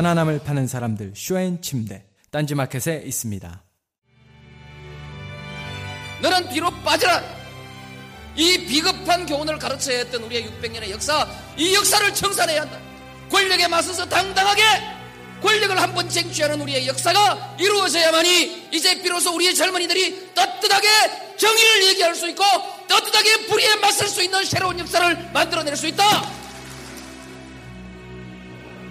편안함을 파는 사람들 쇼앤 침대 딴지마켓에 있습니다 너는 뒤로 빠져라. 이 비겁한 교훈을 가르쳐야 했던 우리의 600년의 역사, 이 역사를 청산해야 한다. 권력에 맞서서 당당하게 권력을 한 번 쟁취하는 우리의 역사가 이루어져야만이 이제 비로소 우리의 젊은이들이 떳떳하게 정의를 얘기할 수 있고 떳떳하게 불의에 맞설 수 있는 새로운 역사를 만들어낼 수 있다.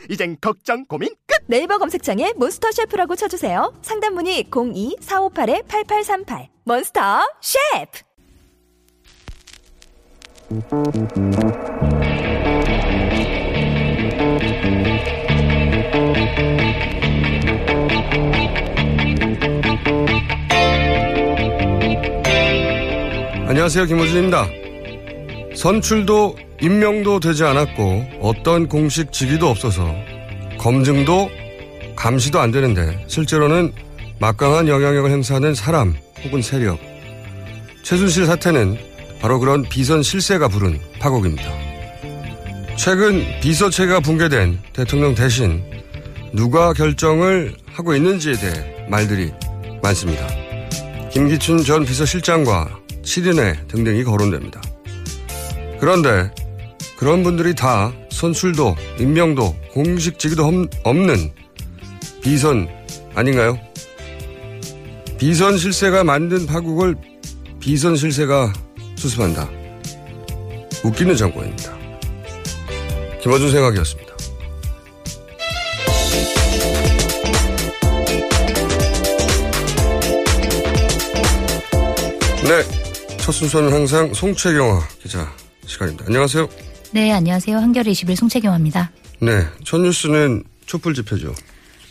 이젠 걱정 고민 끝. 네이버 검색창에 몬스터 셰프라고 쳐주세요. 상담 문의 02-458-8838 몬스터 셰프 안녕하세요. 김호준입니다. 선출도 임명도 되지 않았고 어떤 공식 직위도 없어서 검증도 감시도 안 되는데 실제로는 막강한 영향력을 행사하는 사람 혹은 세력. 최순실 사태는 바로 그런 비선 실세가 부른 파국입니다. 최근 비서체가 붕괴된 대통령 대신 누가 결정을 하고 있는지에 대해 말들이 많습니다. 김기춘 전 비서실장과 7인회 등등이 거론됩니다. 그런데 그런 분들이 다 선출도, 임명도, 공식 직위도 없- 없는 비선 아닌가요? 비선 실세가 만든 파국을 비선 실세가 수습한다. 웃기는 정권입니다. 김어준 생각이었습니다. 네. 첫 순서는 항상 송채경화 기자 시간입니다. 안녕하세요. 네, 안녕하세요. 한겨레 21 송채경화입니다. 네. 첫 뉴스는 촛불 집회죠.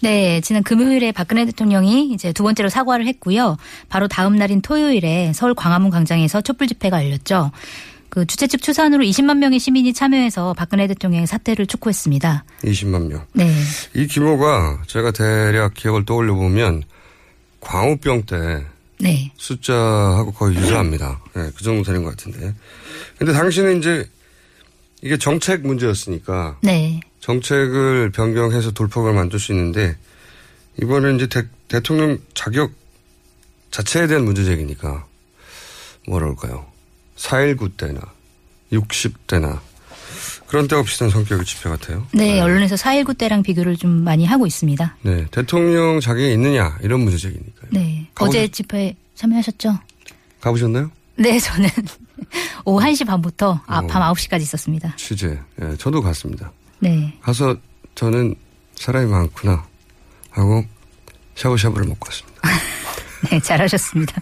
네, 지난 금요일에 박근혜 대통령이 이제 두 번째로 사과를 했고요. 바로 다음 날인 토요일에 서울 광화문 광장에서 촛불 집회가 열렸죠. 그 주최 측 추산으로 20만 명의 시민이 참여해서 박근혜 대통령의 사퇴를 촉구했습니다. 20만 명. 네. 이 규모가 제가 대략 기억을 떠올려 보면 광우병 때 네. 숫자하고 거의 유사합니다. 네, 그 정도 되는 것 같은데. 근데 당시는 이제 이게 정책 문제였으니까 네. 정책을 변경해서 돌파구를 만들 수 있는데 이번엔 이제 대, 통령 자격 자체에 대한 문제 제기니까 뭐라 그럴까요? 4.19 때나 60대나 그런 때와 비슷한 성격의 집회 같아요. 네, 언론에서 4.19 때랑 비교를 좀 많이 하고 있습니다. 네, 대통령 자격이 있느냐 이런 문제 제기니까요. 네. 가보셨- 어제 집회 참여하셨죠? 가보셨나요? 네, 저는 오후 1시 반부터 아, 어. 밤 9시까지 있었습니다. 취재. 예, 저도 갔습니다. 네. 가서 저는 사람이 많구나 하고 샤브샤브를 먹고 왔습니다. 네, 잘하셨습니다.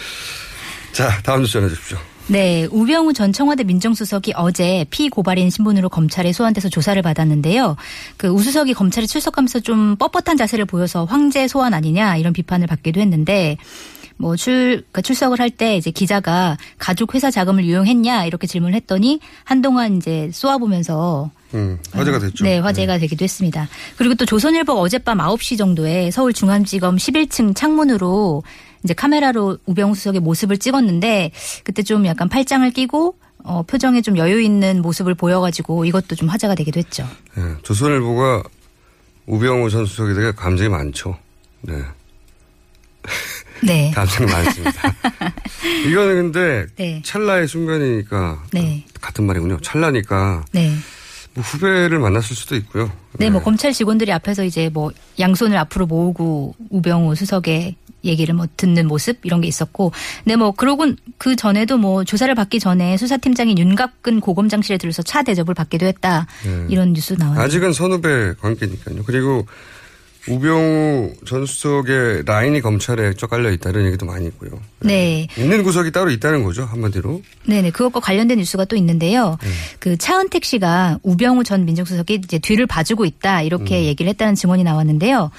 자, 다음 뉴스 전해주십시오. 네, 우병우 전 청와대 민정수석이 어제 피고발인 신분으로 검찰에 소환돼서 조사를 받았는데요. 그 우수석이 검찰에 출석하면서 좀 뻣뻣한 자세를 보여서 황제 소환 아니냐 이런 비판을 받기도 했는데 뭐 출, 그 출석을 할 때 이제 기자가 가족 회사 자금을 유용했냐 이렇게 질문을 했더니 한동안 이제 쏘아보면서 음, 화제가 됐죠. 네, 화제가 되기도 했습니다. 그리고 또 조선일보가 어젯밤 9시 정도에 서울중앙지검 11층 창문으로 이제 카메라로 우병우 수석의 모습을 찍었는데 그때 좀 약간 팔짱을 끼고 어, 표정에 좀 여유 있는 모습을 보여가지고 이것도 좀 화제가 되기도 했죠. 예, 조선일보가 우병우 전 수석에 대해 감정이 많죠. 네. 네. 감정이 많습니다. 이거는 근데 네. 찰나의 순간이니까 네. 같은 말이군요. 찰나니까 네. 뭐 후배를 만났을 수도 있고요. 네, 뭐 검찰 직원들이 앞에서 이제 뭐 양손을 앞으로 모으고 우병우 수석의 얘기를 뭐 듣는 모습 이런 게 있었고, 네, 뭐 그러곤 그 전에도 뭐 조사를 받기 전에 수사팀장인 윤갑근 고검장실에 들어서 차 대접을 받기도 했다 네. 이런 뉴스 나와요. 아직은 선후배 관계니까요. 그리고 우병우 전 수석의 라인이 검찰에 쫙 깔려 있다는 얘기도 많이 있고요. 네. 있는 구석이 따로 있다는 거죠 한마디로. 네네 그것과 관련된 뉴스가 또 있는데요. 그 차은택 씨가 우병우 전 민정수석이 이제 뒤를 봐주고 있다 이렇게 얘기를 했다는 증언이 나왔는데요.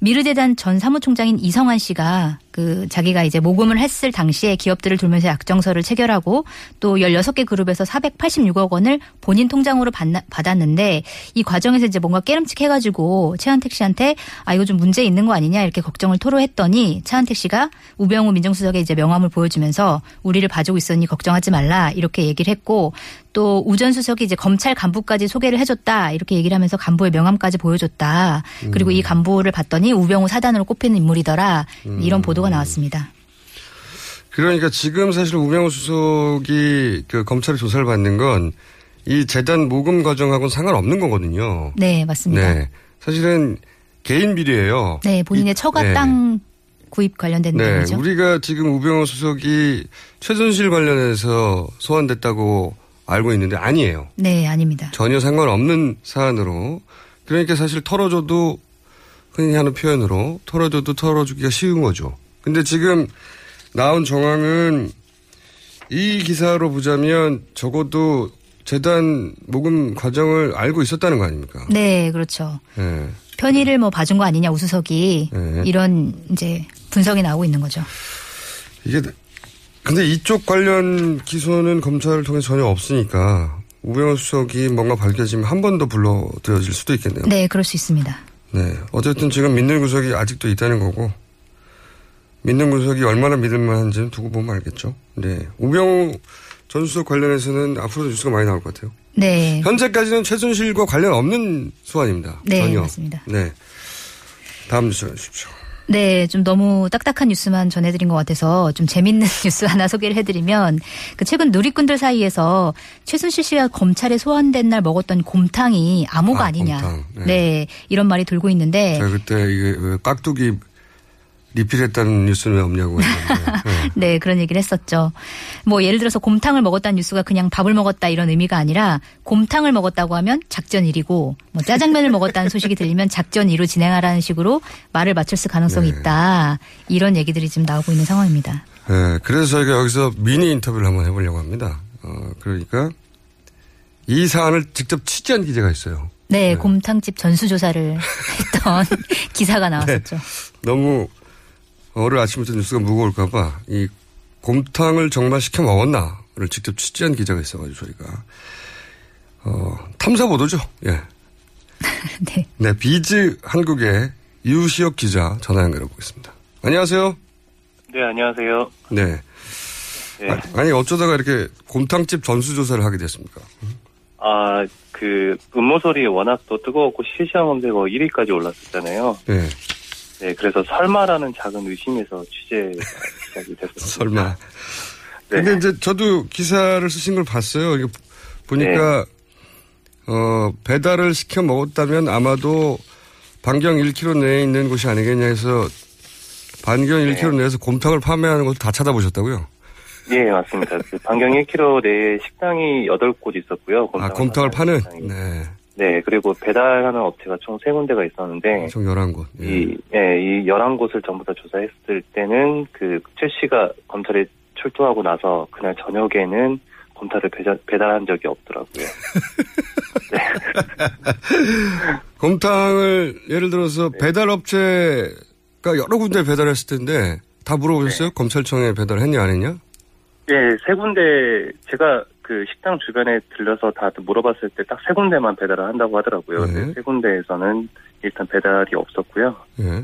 미르재단 전 사무총장인 이성환 씨가 그 자기가 이제 모금을 했을 당시에 기업들을 돌면서 약정서를 체결하고 또 16개 그룹에서 486억 원을 본인 통장으로 받나, 받았는데 이 과정에서 이제 뭔가 깨름칙해 가지고 최한택 씨한테 아 이거 좀 문제 있는 거 아니냐 이렇게 걱정을 토로했더니 차은택 씨가 우병우 민정수석의 이제 명함을 보여주면서 우리를 봐주고 있으니 걱정하지 말라 이렇게 얘기를 했고 또 우 전 수석이 이제 검찰 간부까지 소개를 해줬다 이렇게 얘기를 하면서 간부의 명함까지 보여줬다. 그리고 이 간부를 봤더니 우병우 사단으로 꼽히는 인물이더라. 이런 보도가 나왔습니다. 그러니까 지금 사실 우병우 수석이 그 검찰의 조사를 받는 건 이 재단 모금 과정하고는 상관없는 거거든요. 네 맞습니다. 네. 사실은 개인 비리예요. 네 본인의 처가 네. 땅 구입 관련된 네, 내용이죠. 우리가 지금 우병우 수석이 최순실 관련해서 소환됐다고 알고 있는데 아니에요. 네 아닙니다. 전혀 상관없는 사안으로 그러니까 사실 털어줘도 흔히 하는 표현으로 털어줘도 털어주기가 쉬운 거죠. 근데 지금 나온 정황은 이 기사로 보자면 적어도 재단 모금 과정을 알고 있었다는 거 아닙니까? 네 그렇죠. 네. 편의를 뭐 봐준 거 아니냐 우수석이 네. 이런 이제 분석이 나오고 있는 거죠. 이게 근데 이쪽 관련 기소는 검찰을 통해 서 전혀 없으니까 우병우 수석이 뭔가 밝혀지면 한 번 더 불러들여질 수도 있겠네요. 네 그럴 수 있습니다. 네. 어쨌든 지금 믿는 구석이 아직도 있다는 거고, 믿는 구석이 얼마나 믿을만한지는 두고 보면 알겠죠. 네. 우병우 전 수석 관련해서는 앞으로도 뉴스가 많이 나올 것 같아요. 네. 현재까지는 최순실과 관련 없는 소환입니다. 네, 전혀. 맞습니다. 네. 다음 뉴스 주십시오. 네, 좀 너무 딱딱한 뉴스만 전해드린 것 같아서 좀 재밌는 뉴스 하나 소개를 해드리면 그 최근 누리꾼들 사이에서 최순실 씨가 검찰에 소환된 날 먹었던 곰탕이 암호가 아, 아, 니냐 곰탕. 네. 네. 이런 말이 돌고 있는데 제가 그때 이게 왜 깍두기 리필했다는 뉴스는 왜 없냐고 했는데. 네. 네, 그런 얘기를 했었죠. 뭐 예를 들어서 곰탕을 먹었다는 뉴스가 그냥 밥을 먹었다 이런 의미가 아니라 곰탕을 먹었다고 하면 작전 1이고 뭐 짜장면을 먹었다는 소식이 들리면 작전 2로 진행하라는 식으로 말을 맞췄을 가능성이 네. 있다. 이런 얘기들이 지금 나오고 있는 상황입니다. 네, 그래서 저희가 여기서 미니 인터뷰를 한번 해보려고 합니다. 어, 그러니까 이 사안을 직접 취재한 기자가 있어요. 네, 곰탕집 전수조사를 했던 기사가 나왔었죠. 너무 오늘 아침부터 뉴스가 무거울까봐 이 곰탕을 정말 시켜 먹었나를 직접 취재한 기자가 있어가지고 저희가 어, 탐사 보도죠. 예. 네. 네, 비즈 한국의 유시혁 기자 전화 연결해 보겠습니다. 안녕하세요. 네, 안녕하세요. 네. 네. 아, 니 어쩌다가 이렇게 곰탕집 전수조사를 하게 됐습니까? 아, 그, 음모설이 워낙 또 뜨거웠고 실시간 검색어 1위까지 올랐었잖아요. 네. 네, 그래서 설마라는 작은 의심에서 취재가 시작이 됐었어요. 설마. 네. 근데 이제 저도 기사를 쓰신 걸 봤어요. 이게 보니까 네. 어 배달을 시켜 먹었다면 아마도 반경 1km 내에 있는 곳이 아니겠냐 해서 반경 네. 1km 내에서 곰탕을 판매하는 곳을 다 찾아보셨다고요? 예, 맞습니다. 그 반경 1km 내에 식당이 8곳 있었고요. 아 곰탕을 파는. 식당이. 네. 네, 그리고 배달하는 업체가 총 3군데가 있었는데, 총 11곳. 예. 이, 예, 이 11곳을 전부 다 조사했을 때는 그 최 씨가 검찰에 출두하고 나서 그날 저녁에는 배달, 배달한 적이 없더라고요. 곰탕을 예를 들어서 네. 배달업체가 여러 군데 배달했을 텐데 다 네. 물어보셨어요? 검찰청에 배달했냐 안 했냐? 예, 세 군데 제가 그 식당 주변에 들려서 다들 물어봤을 때 딱 세 군데만 배달을 한다고 하더라고요. 네. 세 군데에서는 일단 배달이 없었고요. 예.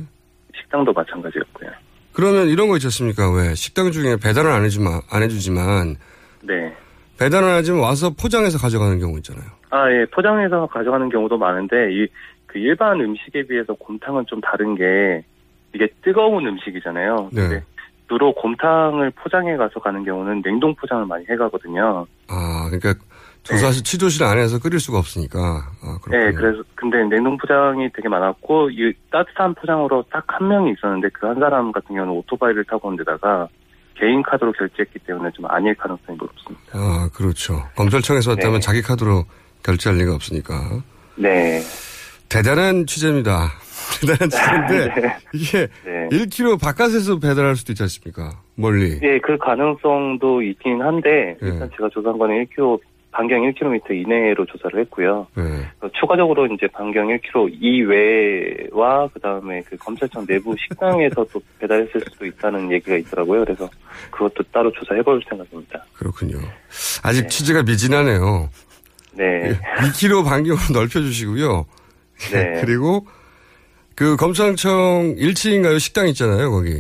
식당도 마찬가지였고요. 그러면 이런 거 있지 않습니까? 왜 식당 중에 배달은 안 해주지만 안 해주지만 네. 배달은 안 하지만 와서 포장해서 가져가는 경우 있잖아요. 아, 예, 포장해서 가져가는 경우도 많은데 이 그 일반 음식에 비해서 곰탕은 좀 다른 게 이게 뜨거운 음식이잖아요. 네. 주로 곰탕을 포장해 가서 가는 경우는 냉동 포장을 많이 해 가거든요. 아, 그러니까 조사실 취조실 안에서 끓일 수가 없으니까. 아, 네, 그래서 근데 냉동 포장이 되게 많았고 이 따뜻한 포장으로 딱 한 명이 있었는데 그 한 사람 같은 경우는 오토바이를 타고 온 데다가 개인 카드로 결제했기 때문에 좀 아닐 가능성이 높습니다. 아, 그렇죠. 검찰청에서 왔다면 네. 자기 카드로 결제할 리가 없으니까. 네. 대단한 취재입니다. 대단한 취재인데 네. 이게 네. 1km 바깥에서 배달할 수도 있지 않습니까? 멀리. 예, 그 가능성도 있긴 한데 네. 일단 제가 조사한 거는 1km 반경 1km 이내로 조사를 했고요. 네. 어, 추가적으로 이제 반경 1km 이외와 그다음에 그 검찰청 내부 식당에서 또 배달했을 수도 있다는 얘기가 있더라고요. 그래서 그것도 따로 조사해볼 생각입니다. 그렇군요. 아직 네. 취재가 미진하네요. 네. 2km 반경으로 넓혀주시고요. 네. 그리고 그 검찰청 1층인가요? 식당 있잖아요, 거기.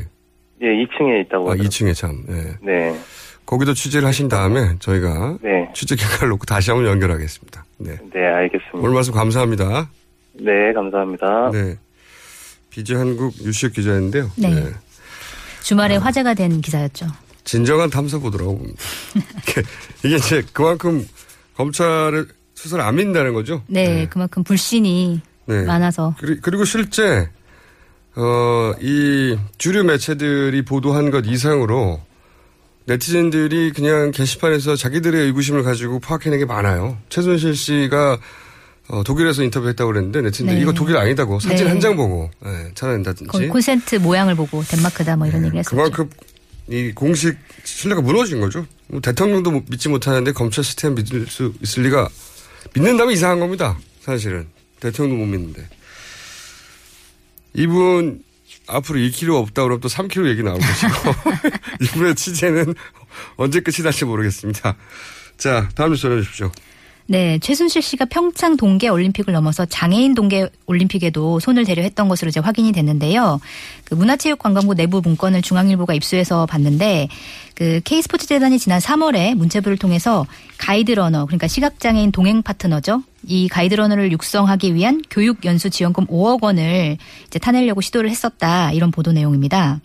예, 2층에 있다고. 아, 하더라고요. 2층에 참. 네. 네. 거기도 취재를 하신 다음에 저희가 네. 취재 결과를 놓고 다시 한번 연결하겠습니다. 네. 네, 알겠습니다. 오늘 말씀 감사합니다. 네, 감사합니다. 네. 비제 한국 유시혁 기자인데요. 네. 주말에 화제가 된 기사였죠. 진정한 탐사보도라고 봅니다. 이게- 이제 그만큼 검찰의 수사를 안 믿는다는 거죠. 네, 그만큼 불신이 네. 많아서. 그리- 그리고 실제 어, 이 주류 매체들이 보도한 것 이상으로 네티즌들이 그냥 게시판에서 자기들의 의구심을 가지고 파악해낸 게 많아요. 최순실 씨가 어, 독일에서 인터뷰했다고 그랬는데 네티즌들이 네. 이거 독일 아니다고 사진 네. 한장 보고 네, 찾아낸다든지 거의 콘센트 모양을 보고 덴마크다 뭐 이런 얘기를 했었죠. 그만큼 이 공식 신뢰가 무너진 거죠. 뭐 대통령도 못- 믿지 못하는데 검찰 시스템 믿을 수 있을 리가 믿는다면 이상한 겁니다. 사실은 대통령도 못 믿는데 이분 앞으로 2kg 없다 그러면 또 3kg 얘기 나올 것이고 이분의 취재는 언제 끝이 날지 모르겠습니다. 자 다음 뉴스 전해주십시오. 네, 최순실 씨가 평창 동계 올림픽을 넘어서 장애인 동계 올림픽에도 손을 대려 했던 것으로 이제 확인이 됐는데요. 그 문화체육관광부 내부 문건을 중앙일보가 입수해서 봤는데 그 K스포츠 재단이 지난 3월에 문체부를 통해서 가이드 러너 그러니까 시각장애인 동행 파트너죠. 이 가이드러너를 육성하기 위한 교육 연수 지원금 5억 원을 이제 타내려고 시도를 했었다 이런 보도 내용입니다.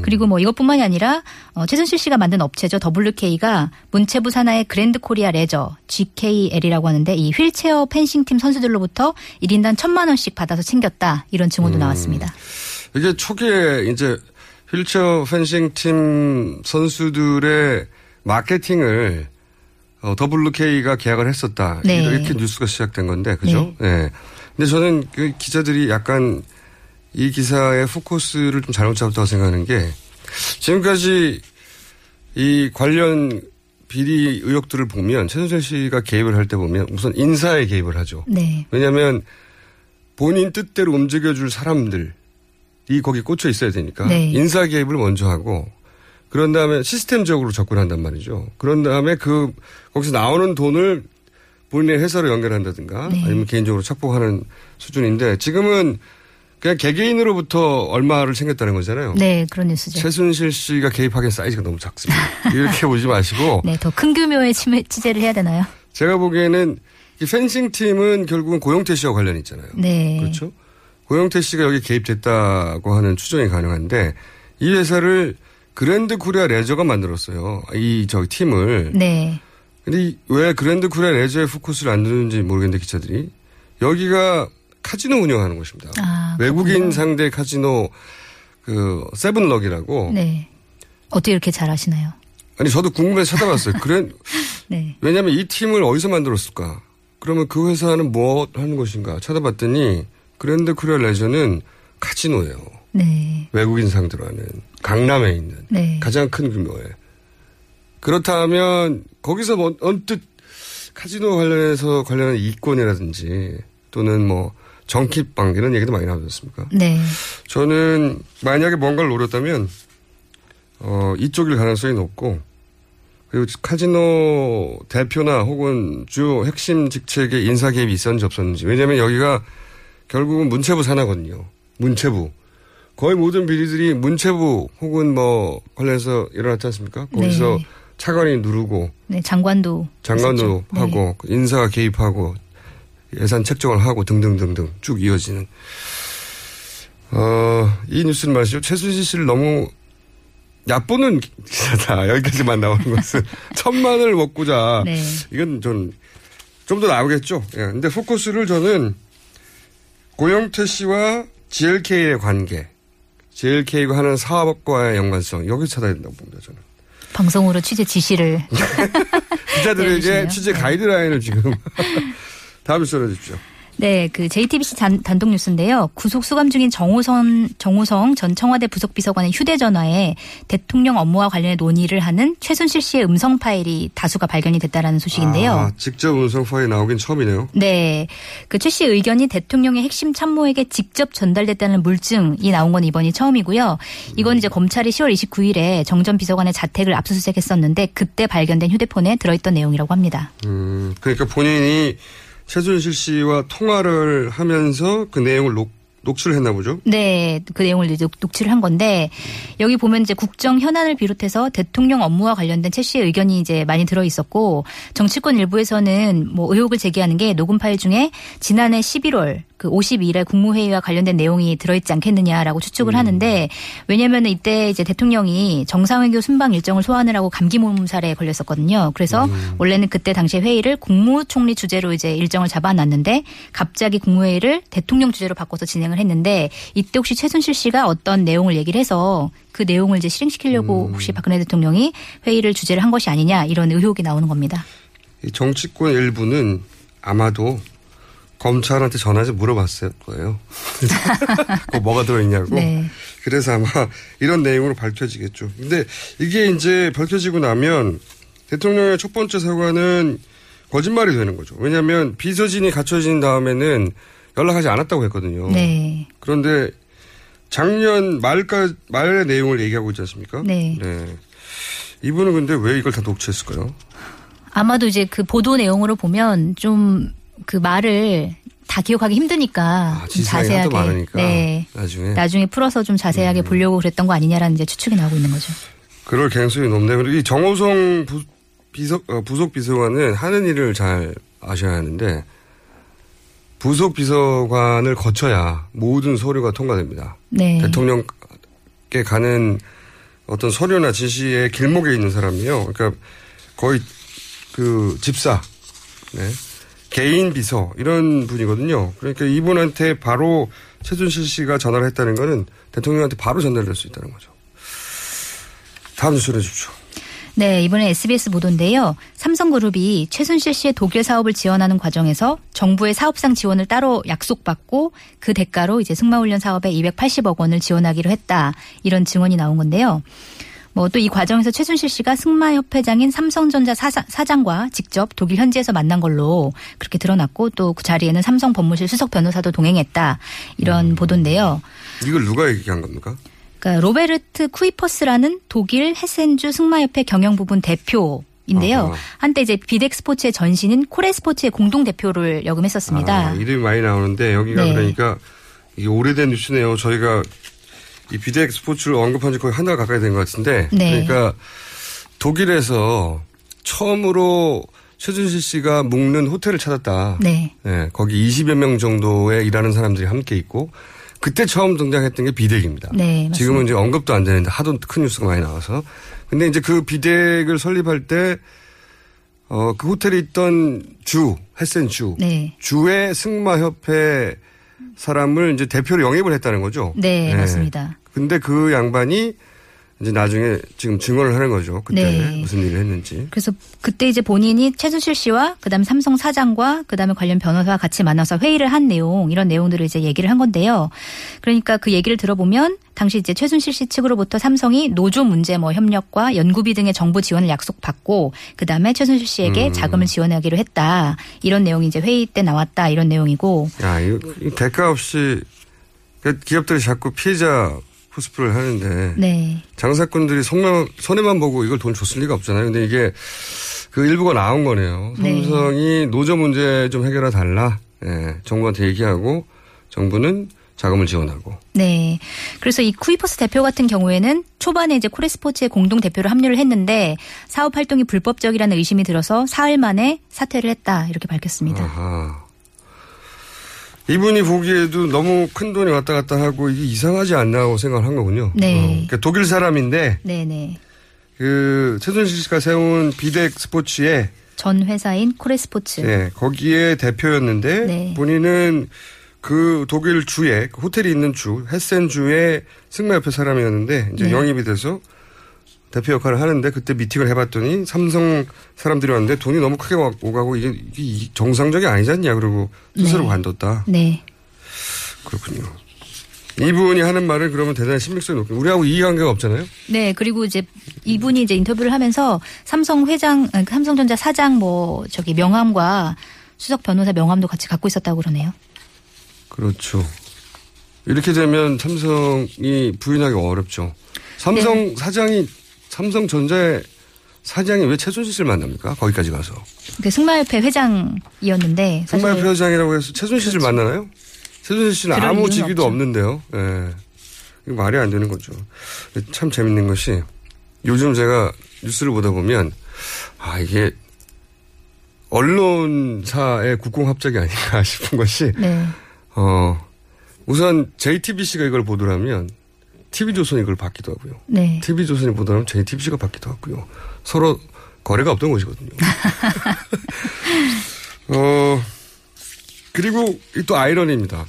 그리고 뭐 이것뿐만이 아니라 어, 최순실 씨가 만든 업체죠 WK가 문체부 산하의 그랜드 코리아 레저 GKL이라고 하는데 이 휠체어 펜싱팀 선수들로부터 1인당 천만 원씩 받아서 챙겼다 이런 증언도 나왔습니다. 이게 초기에 이제 휠체어 펜싱 팀 선수들의 마케팅을 어, WK가 계약을 했었다. 네. 이렇게 뉴스가 시작된 건데, 그죠? 네. 근데 저는 그 기자들이 약간 이 기사의 포커스를 좀 잘못 잡았다고 생각하는 게 지금까지 이 관련 비리 의혹들을 보면 최순실 씨가 개입을 할 때 보면 우선 인사에 개입을 하죠. 네. 왜냐하면 본인 뜻대로 움직여줄 사람들이 거기 꽂혀 있어야 되니까 네. 인사 개입을 먼저 하고 그런 다음에 시스템적으로 접근한단 말이죠. 그런 다음에 그 거기서 나오는 돈을 본인의 회사로 연결한다든가 네. 아니면 개인적으로 착복하는 수준인데 지금은 그냥 개개인으로부터 얼마를 챙겼다는 거잖아요. 네, 그런 뉴스죠. 최순실 씨가 개입하기엔 사이즈가 너무 작습니다. 이렇게 보지 마시고 네, 더 큰 규모의 취재- 취재를 해야 되나요? 제가 보기에는 이 펜싱 팀은 결국은 고영태 씨와 관련이 있잖아요. 네. 그렇죠? 고영태 씨가 여기 개입됐다고 하는 추정이 가능한데 이 회사를 그랜드 코리아 레저가 만들었어요. 이 저 팀을. 네. 근데 이- 왜 그랜드 코리아 레저에 포커스를 안 두는지 모르겠는데 기자들이 여기가 카지노 운영하는 곳입니다. 아, 외국인. 상대 카지노 그 세븐럭이라고. 네. 어떻게 이렇게 잘 아시나요? 아니 저도 궁금해서 찾아봤어요. 그래 네. 왜냐하면 이 팀을 어디서 만들었을까? 그러면 그 회사는 뭐 하는 것인가? 찾아봤더니 그랜드 코리아 레저는 카지노예요. 네. 외국인 상대로 하는 강남에 있는 네. 가장 큰 규모의. 그렇다면 거기서 뭐 언뜻 카지노 관련해서 관련한 이권이라든지 또는 뭐 정키빵 이런 얘기도 많이 나오지 않습니까? 네. 저는 만약에 뭔가를 노렸다면 어 이쪽일 가능성이 높고 그리고 카지노 대표나 혹은 주요 핵심 직책에 인사 개입이 있었는지 없었는지 왜냐하면 여기가 결국은 문체부 산하거든요. 문체부 거의 모든 비리들이 문체부 혹은 뭐 관련해서 일어났지 않습니까? 거기서 네. 차관이 누르고 네, 장관도 장관도 있었죠. 네. 하고 인사가 개입하고 예산 책정을 하고 등등등등 쭉 이어지는 어, 이 뉴스는 말이죠. 최순실 씨를 너무 얕보는 기사다. 여기까지만 나오는 것은 천만을 먹고자 네. 이건 좀좀더 나오겠죠. 예. 근데 포커스를 저는 고영태 씨와 GLK의 관계, GLK가 하는 사업과의 연관성 여기 찾아야 된다고 봅니다. 저는 방송으로 취재 지시를 기자들에게. 취재 가이드라인을 지금 다음 써주십시오 네, 그 JTBC 단, 단독 뉴스인데요. 구속 수감 중인 정호선 정호성 전 청와대 부속 비서관의 휴대전화에 대통령 업무와 관련해 논의를 하는 최순실 씨의 음성 파일이 다수가 발견이 됐다라는 소식인데요. 아, 직접 음성 파일이 나오긴 처음이네요. 네. 그 최 씨의 의견이 대통령의 핵심 참모에게 직접 전달됐다는 물증이 나온 건 이번이 처음이고요. 이건 이제 검찰이 10월 29일에 정전 비서관의 자택을 압수수색했었는데 그때 발견된 휴대폰에 들어있던 내용이라고 합니다. 음, 그러니까 본인이 최순실 씨와 통화를 하면서 그 내용을 녹, 녹취를 했나 보죠. 네, 그 내용을 이제 녹취를 한 건데 여기 보면 이제 국정 현안을 비롯해서 대통령 업무와 관련된 최 씨의 의견이 이제 많이 들어 있었고 정치권 일부에서는 뭐 의혹을 제기하는 게 녹음 파일 중에 지난해 11월 그 52일에 국무회의와 관련된 내용이 들어있지 않겠느냐라고 추측을 하는데 왜냐하면 이때 이제 대통령이 정상회교 순방 일정을 소화하느라고 감기 몸살에 걸렸었거든요. 그래서 원래는 그때 당시 회의를 국무총리 주재로 이제 일정을 잡아놨는데 갑자기 국무회의를 대통령 주재로 바꿔서 진행을 했는데 이때 혹시 최순실 씨가 어떤 내용을 얘기를 해서 그 내용을 이제 실행시키려고 혹시 박근혜 대통령이 회의를 주재를 한 것이 아니냐 이런 의혹이 나오는 겁니다. 이 정치권 일부는 아마도 검찰한테 전화해서 물어봤을 거예요. 그 뭐가 들어있냐고. 네. 그래서 아마 이런 내용으로 밝혀지겠죠. 근데 이게 이제 밝혀지고 나면 대통령의 첫 번째 사과는 거짓말이 되는 거죠. 왜냐하면 비서진이 갖춰진 다음에는 연락하지 않았다고 했거든요. 네. 그런데 작년 말까 말의 내용을 얘기하고 있지 않습니까? 네. 이분은 근데 왜 이걸 다 녹취했을까요? 아마도 이제 그 보도 내용으로 보면 좀 그 말을 다 기억하기 힘드니까 좀 아, 하도 많으니까 네. 나중에 나중에 풀어서 좀 자세하게 음. 보려고 그랬던 거 아니냐라는 이제 추측이 나오고 있는 거죠. 그럴 가능성이 높네요. 그리고 이 정호성 부, 비서, 어, 부속 비서관은 하는 일을 잘 아셔야 하는데 부속 비서관을 거쳐야 모든 서류가 통과됩니다. 네. 대통령께 가는 어떤 서류나 지시의 길목에 있는 사람이요. 그러니까 거의 그 집사, 네. 개인 비서 이런 분이거든요. 그러니까 이분한테 바로 최순실 씨가 전화를 했다는 거는 대통령한테 바로 전달될 수 있다는 거죠. 다음 뉴스를 해주십시오. 네, 이번에 SBS 보도인데요. 삼성그룹이 최순실 씨의 독일 사업을 지원하는 과정에서 정부의 사업상 지원을 따로 약속받고 그 대가로 이제 승마훈련 사업에 280억 원을 지원하기로 했다. 이런 증언이 나온 건데요. 뭐 또 이 과정에서 최순실 씨가 승마협회장인 삼성전자 사장, 사장 과 직접 독일 현지에서 만난 걸로 그렇게 드러났고 또 그 자리에는 삼성 법무실 수석 변호사도 동행했다. 이런 보도인데요. 이걸 누가 얘기한 겁니까? 그러니까 로베르트 쿠이퍼스라는 독일 헤센주 승마협회 경영 부분 대표 인데요. 어허. 한때 이제 비덱 스포츠의 전신인 코레 스포츠의 공동 대표를 역임했었습니다. 아, 이름이 많이 나오는데 여기가 네. 그러니까 이게 오래된 뉴스네요. 저희가 이 비덱 스포츠를 언급한 지 거의 한 달 가까이 된 것 같은데 네. 그러니까 독일에서 처음으로 최순실 씨가 묵는 호텔을 찾았다. 네. 네, 거기 20여 명 정도의 일하는 사람들이 함께 있고 그때 처음 등장했던 게 비덱입니다. 네, 맞습니다. 지금은 이제 언급도 안 되는데 하도 큰 뉴스가 많이 나와서. 근데 이제 그 비덱을 설립할 때 어, 그 호텔에 있던 주, 헬센 주. 네. 주의 승마협회 사람을 이제 대표로 영입을 했다는 거죠. 네, 맞습니다. 근데 그 양반이 이제 나중에 지금 증언을 하는 거죠. 그때 네. 무슨 일을 했는지. 그래서 그때 이제 본인이 최순실 씨와 그다음에 삼성 사장과 그다음에 관련 변호사와 같이 만나서 회의를 한 내용 이런 내용들을 이제 얘기를 한 건데요. 그러니까 그 얘기를 들어보면 당시 이제 최순실 씨 측으로부터 삼성이 노조 문제 뭐 협력과 연구비 등의 정부 지원을 약속받고 그다음에 최순실 씨에게 음. 자금을 지원하기로 했다. 이런 내용이 이제 회의 때 나왔다. 이런 내용이고 야, 이거 이 대가 없이 그러니까 기업들이 자꾸 피해자 코스프레를 하는데 네. 장사꾼들이 손해만, 손해만 보고 이걸 돈 줬을 리가 없잖아요. 근데 이게 그 일부가 나온 거네요. 네. 삼성이 노조 문제 좀 해결해 달라. 예, 정부한테 얘기하고 정부는 자금을 지원하고. 네. 그래서 이 쿠이퍼스 대표 같은 경우에는 초반에 이제 코레스포츠의 공동 대표로 합류를 했는데 사업 활동이 불법적이라는 의심이 들어서 사흘 만에 사퇴를 했다 이렇게 밝혔습니다. 아하. 이분이 보기에도 너무 큰 돈이 왔다 갔다 하고 이게 이상하지 않나고 생각을 한 거군요. 네. 어, 그러니까 독일 사람인데 네네. 그 최순실 씨가 세운 비덱 스포츠에 전 회사인 코레스포츠. 네, 거기에 대표였는데 네. 본인은 그 독일 주에 그 호텔이 있는 주 헤센 주의 승마 협회 사람이었는데 이제 네. 영입이 돼서 대표 역할을 하는데 그때 미팅을 해봤더니 삼성 사람들이 왔는데 돈이 너무 크게 와- 오가고 이게, 이게 정상적이 아니지 않냐 그러고 스스로 네. 관뒀다. 네. 그렇군요. 이분이 하는 말은 그러면 대단히 신빙성이 높고 우리하고 이해관계가 없잖아요. 네, 그리고 이제 이분이 이제 인터뷰를 하면서 삼성 회장, 아, 삼성전자 사장 뭐 저기 명함과 수석 변호사 명함도 같이 갖고 있었다고 그러네요. 그렇죠. 이렇게 되면 삼성이 부인하기 어렵죠. 삼성 네. 사장이 삼성전자의 사장이 왜 최순실 씨를 만납니까? 거기까지 가서. 그 승마협회 회장이었는데 승마협회 회장이라고 해서 최순실 씨를 만나나요? 최순실 씨는 아무 직위도 없죠. 없는데요. 예. 이거 말이 안 되는 거죠. 참 재밌는 것이 요즘 제가 뉴스를 보다 보면 아 이게 언론사의 국공합작이 아닌가 싶은 것이 네. 어 우선 JTBC가 이걸 보도를 하면 TV조선이 이걸 받기도 하고요. 네. TV조선이 보도를 하면 JTBC가 받기도 하고요. 서로 거래가 없던 것이거든요. 어, 그리고 이또 아이러니입니다.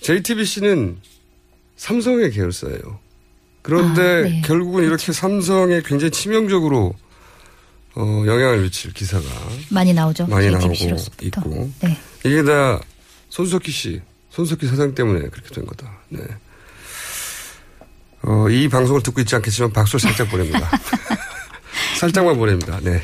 JTBC는 삼성의 계열사예요. 그런데 아, 네. 결국은 이렇게 삼성에 굉장히 치명적으로 어, 영향을 미칠 기사가 많이 나오죠. 많이 나오고 JTBC로서부터. 있고 네. 이게 다 손석희 씨, 손석희 사장 때문에 그렇게 된 거다. 네. 어, 이 방송을 듣고 있지 않겠지만 박수를 살짝 보냅니다. 살짝만 보냅니다. 네.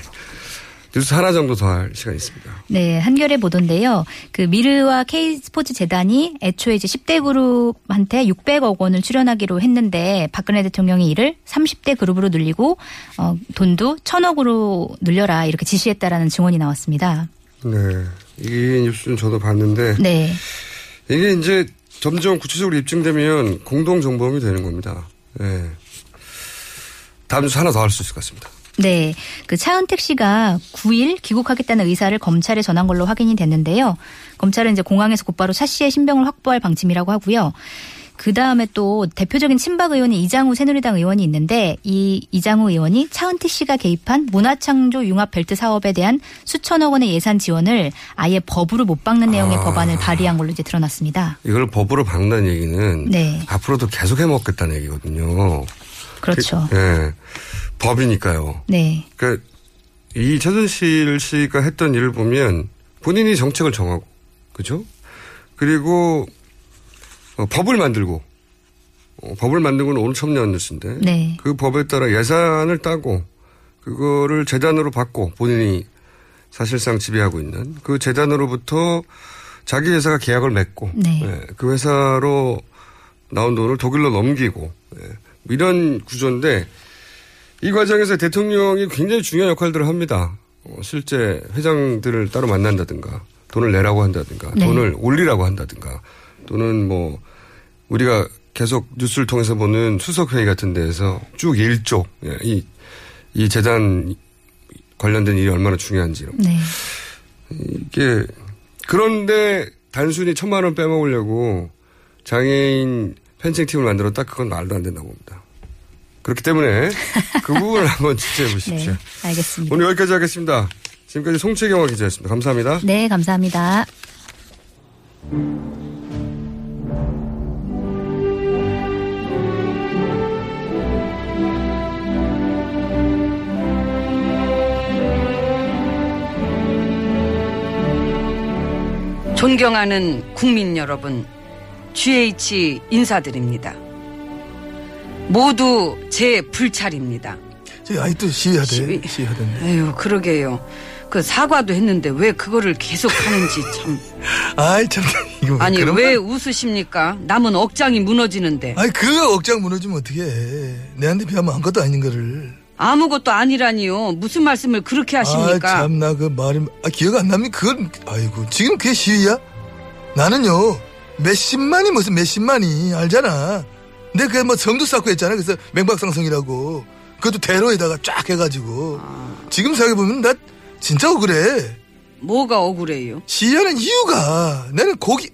뉴스 하나 정도 더 할 시간이 있습니다. 네, 한겨레 보도인데요. 그 미르와 K스포츠 재단이 애초에 이제 10대 그룹한테 600억 원을 출연하기로 했는데 박근혜 대통령이 이를 30대 그룹으로 늘리고 어, 돈도 1000억으로 늘려라 이렇게 지시했다라는 증언이 나왔습니다. 네. 이 뉴스는 저도 봤는데 네. 이게 이제 점점 구체적으로 입증되면 공동 정범이 되는 겁니다. 네. 다음 뉴스 하나 더 할 수 있을 것 같습니다. 네. 그 차은택 씨가 9일 귀국하겠다는 의사를 검찰에 전한 걸로 확인이 됐는데요. 검찰은 이제 공항에서 곧바로 차 씨의 신병을 확보할 방침이라고 하고요. 그 다음에 또 대표적인 친박 의원이 이장우 새누리당 의원이 있는데 이 이장우 의원이 차은택 씨가 개입한 문화창조 융합 벨트 사업에 대한 수천억 원의 예산 지원을 아예 법으로 못 박는 내용의 아. 법안을 발의한 걸로 이제 드러났습니다. 이걸 법으로 박는 얘기는 네. 앞으로도 계속 해먹겠다는 얘기거든요. 그렇죠. 그, 예. 법이니까요. 네. 그러니까 이 최순실 씨가 했던 일을 보면 본인이 정책을 정하고 그죠? 그리고 어, 법을 만들고 어, 법을 만든 건 오늘 처음 나온 뉴스인데 네. 그 법에 따라 예산을 따고 그거를 재단으로 받고 본인이 사실상 지배하고 있는 그 재단으로부터 자기 회사가 계약을 맺고 네. 예, 그 회사로 나온 돈을 독일로 넘기고 예, 이런 구조인데 이 과정에서 대통령이 굉장히 중요한 역할들을 합니다. 어, 실제 회장들을 따로 만난다든가 돈을 내라고 한다든가 네. 돈을 올리라고 한다든가 또는 뭐 우리가 계속 뉴스를 통해서 보는 수석회의 같은 데에서 쭉 일조 예, 이, 이 재단 관련된 일이 얼마나 중요한지 네. 이게 그런데 단순히 천만 원 빼먹으려고 장애인 펜싱 팀을 만들었다 그건 말도 안 된다고 봅니다. 그렇기 때문에 그 부분을 한번 취재해 보십시오. 네. 알겠습니다. 오늘 여기까지 하겠습니다. 지금까지 송채경화 기자였습니다. 감사합니다. 네, 감사합니다. 존경하는 국민 여러분, GH 인사드립니다. 모두 제 불찰입니다. 저기 아직도 시위하대. 시위. 시위하던데. 에휴, 그러게요. 그 사과도 했는데 왜 그거를 계속 하는지 참. 아이 참 이거 아니 그런 왜 말- 웃으십니까? 남은 억장이 무너지는데 아니 그 억장 무너지면 어떻게 해? 내한테 비하면 아무것도 아닌 거를. 아무것도 아니라니요. 무슨 말씀을 그렇게 하십니까? 아, 참나 그 말이 아, 기억 안 납니까? 그건 아이고 지금 그게 시위야? 나는요 몇십만이 무슨 몇십만이 알잖아. 근데 그게 뭐 성도 쌓고 했잖아. 그래서 맹박상성이라고 그것도 대로에다가 쫙 해가지고 지금 생각해 보면 나 진짜 억울해. 뭐가 억울해요? 시위하는 이유가 나는 고기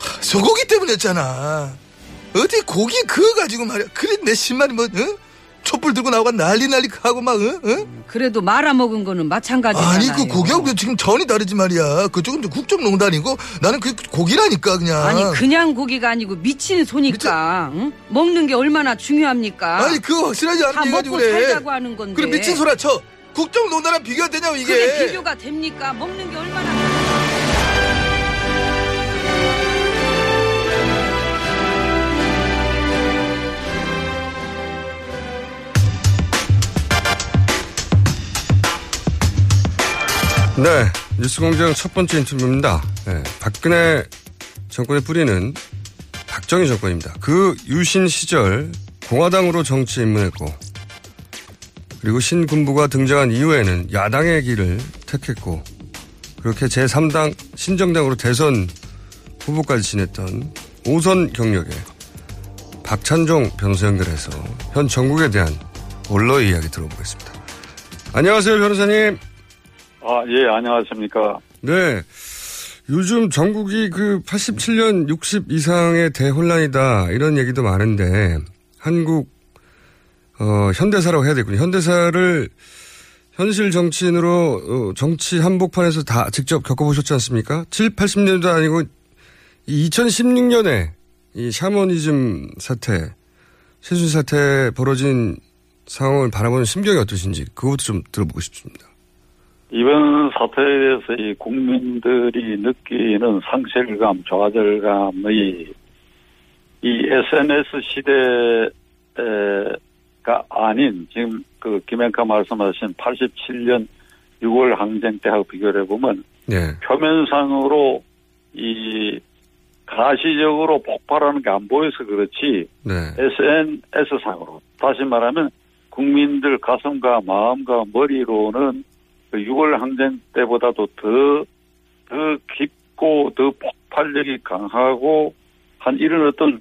하, 소고기 때문이었잖아. 어디 고기 그거 가지고 말이야. 그래 내 신발이 뭐 어? 촛불 들고 나오가 난리 난리 하고 막 응? 응? 그래도 말아먹은 거는 마찬가지잖아요. 아니 그 고기하고 지금 전이 다르지 말이야. 그쪽은 국정농단이고 나는 그 고기라니까 그냥. 아니 그냥 고기가 아니고 미친 소니까 응? 먹는 게 얼마나 중요합니까? 아니 그거 확실하지 않은 다 얘기가지고 먹고 그래. 살자고 하는 건데. 그럼 미친 소라 쳐. 국정농단이랑 비교가 되냐고 이게. 그게 비교가 됩니까? 먹는 게 얼마나 네, 뉴스공장 첫 번째 인터뷰입니다. 네, 박근혜 정권의 뿌리는 박정희 정권입니다. 그 유신 시절 공화당으로 정치에 입문했고 그리고 신군부가 등장한 이후에는 야당의 길을 택했고 그렇게 제3당 신정당으로 대선 후보까지 지냈던 오선 경력의 박찬종 변호사 연결해서 현 정국에 대한 원로의 이야기 들어보겠습니다. 안녕하세요, 변호사님. 아, 예, 안녕하십니까. 네. 요즘 전국이 그 87년 60 이상의 대혼란이다. 이런 얘기도 많은데, 한국, 어, 현대사라고 해야 되군요. 현대사를 현실 정치인으로, 어, 정치 한복판에서 다 직접 겪어보셨지 않습니까? 7, 80년도 아니고, 2016년에 이 샤머니즘 사태, 세순 사태 벌어진 상황을 바라보는 심경이 어떠신지, 그것도 좀 들어보고 싶습니다. 이번 사태에 대해서 이 국민들이 느끼는 상실감, 좌절감의 이 SNS 시대가 아닌 지금 그 김행카 말씀하신 87년 6월 항쟁 때하고 비교를 해보면 네. 표면상으로 이 가시적으로 폭발하는 게 안 보여서 그렇지 네. SNS상으로 다시 말하면 국민들 가슴과 마음과 머리로는 그 6월 항쟁 때보다도 더, 더 깊고 더 폭발력이 강하고 한 이런 어떤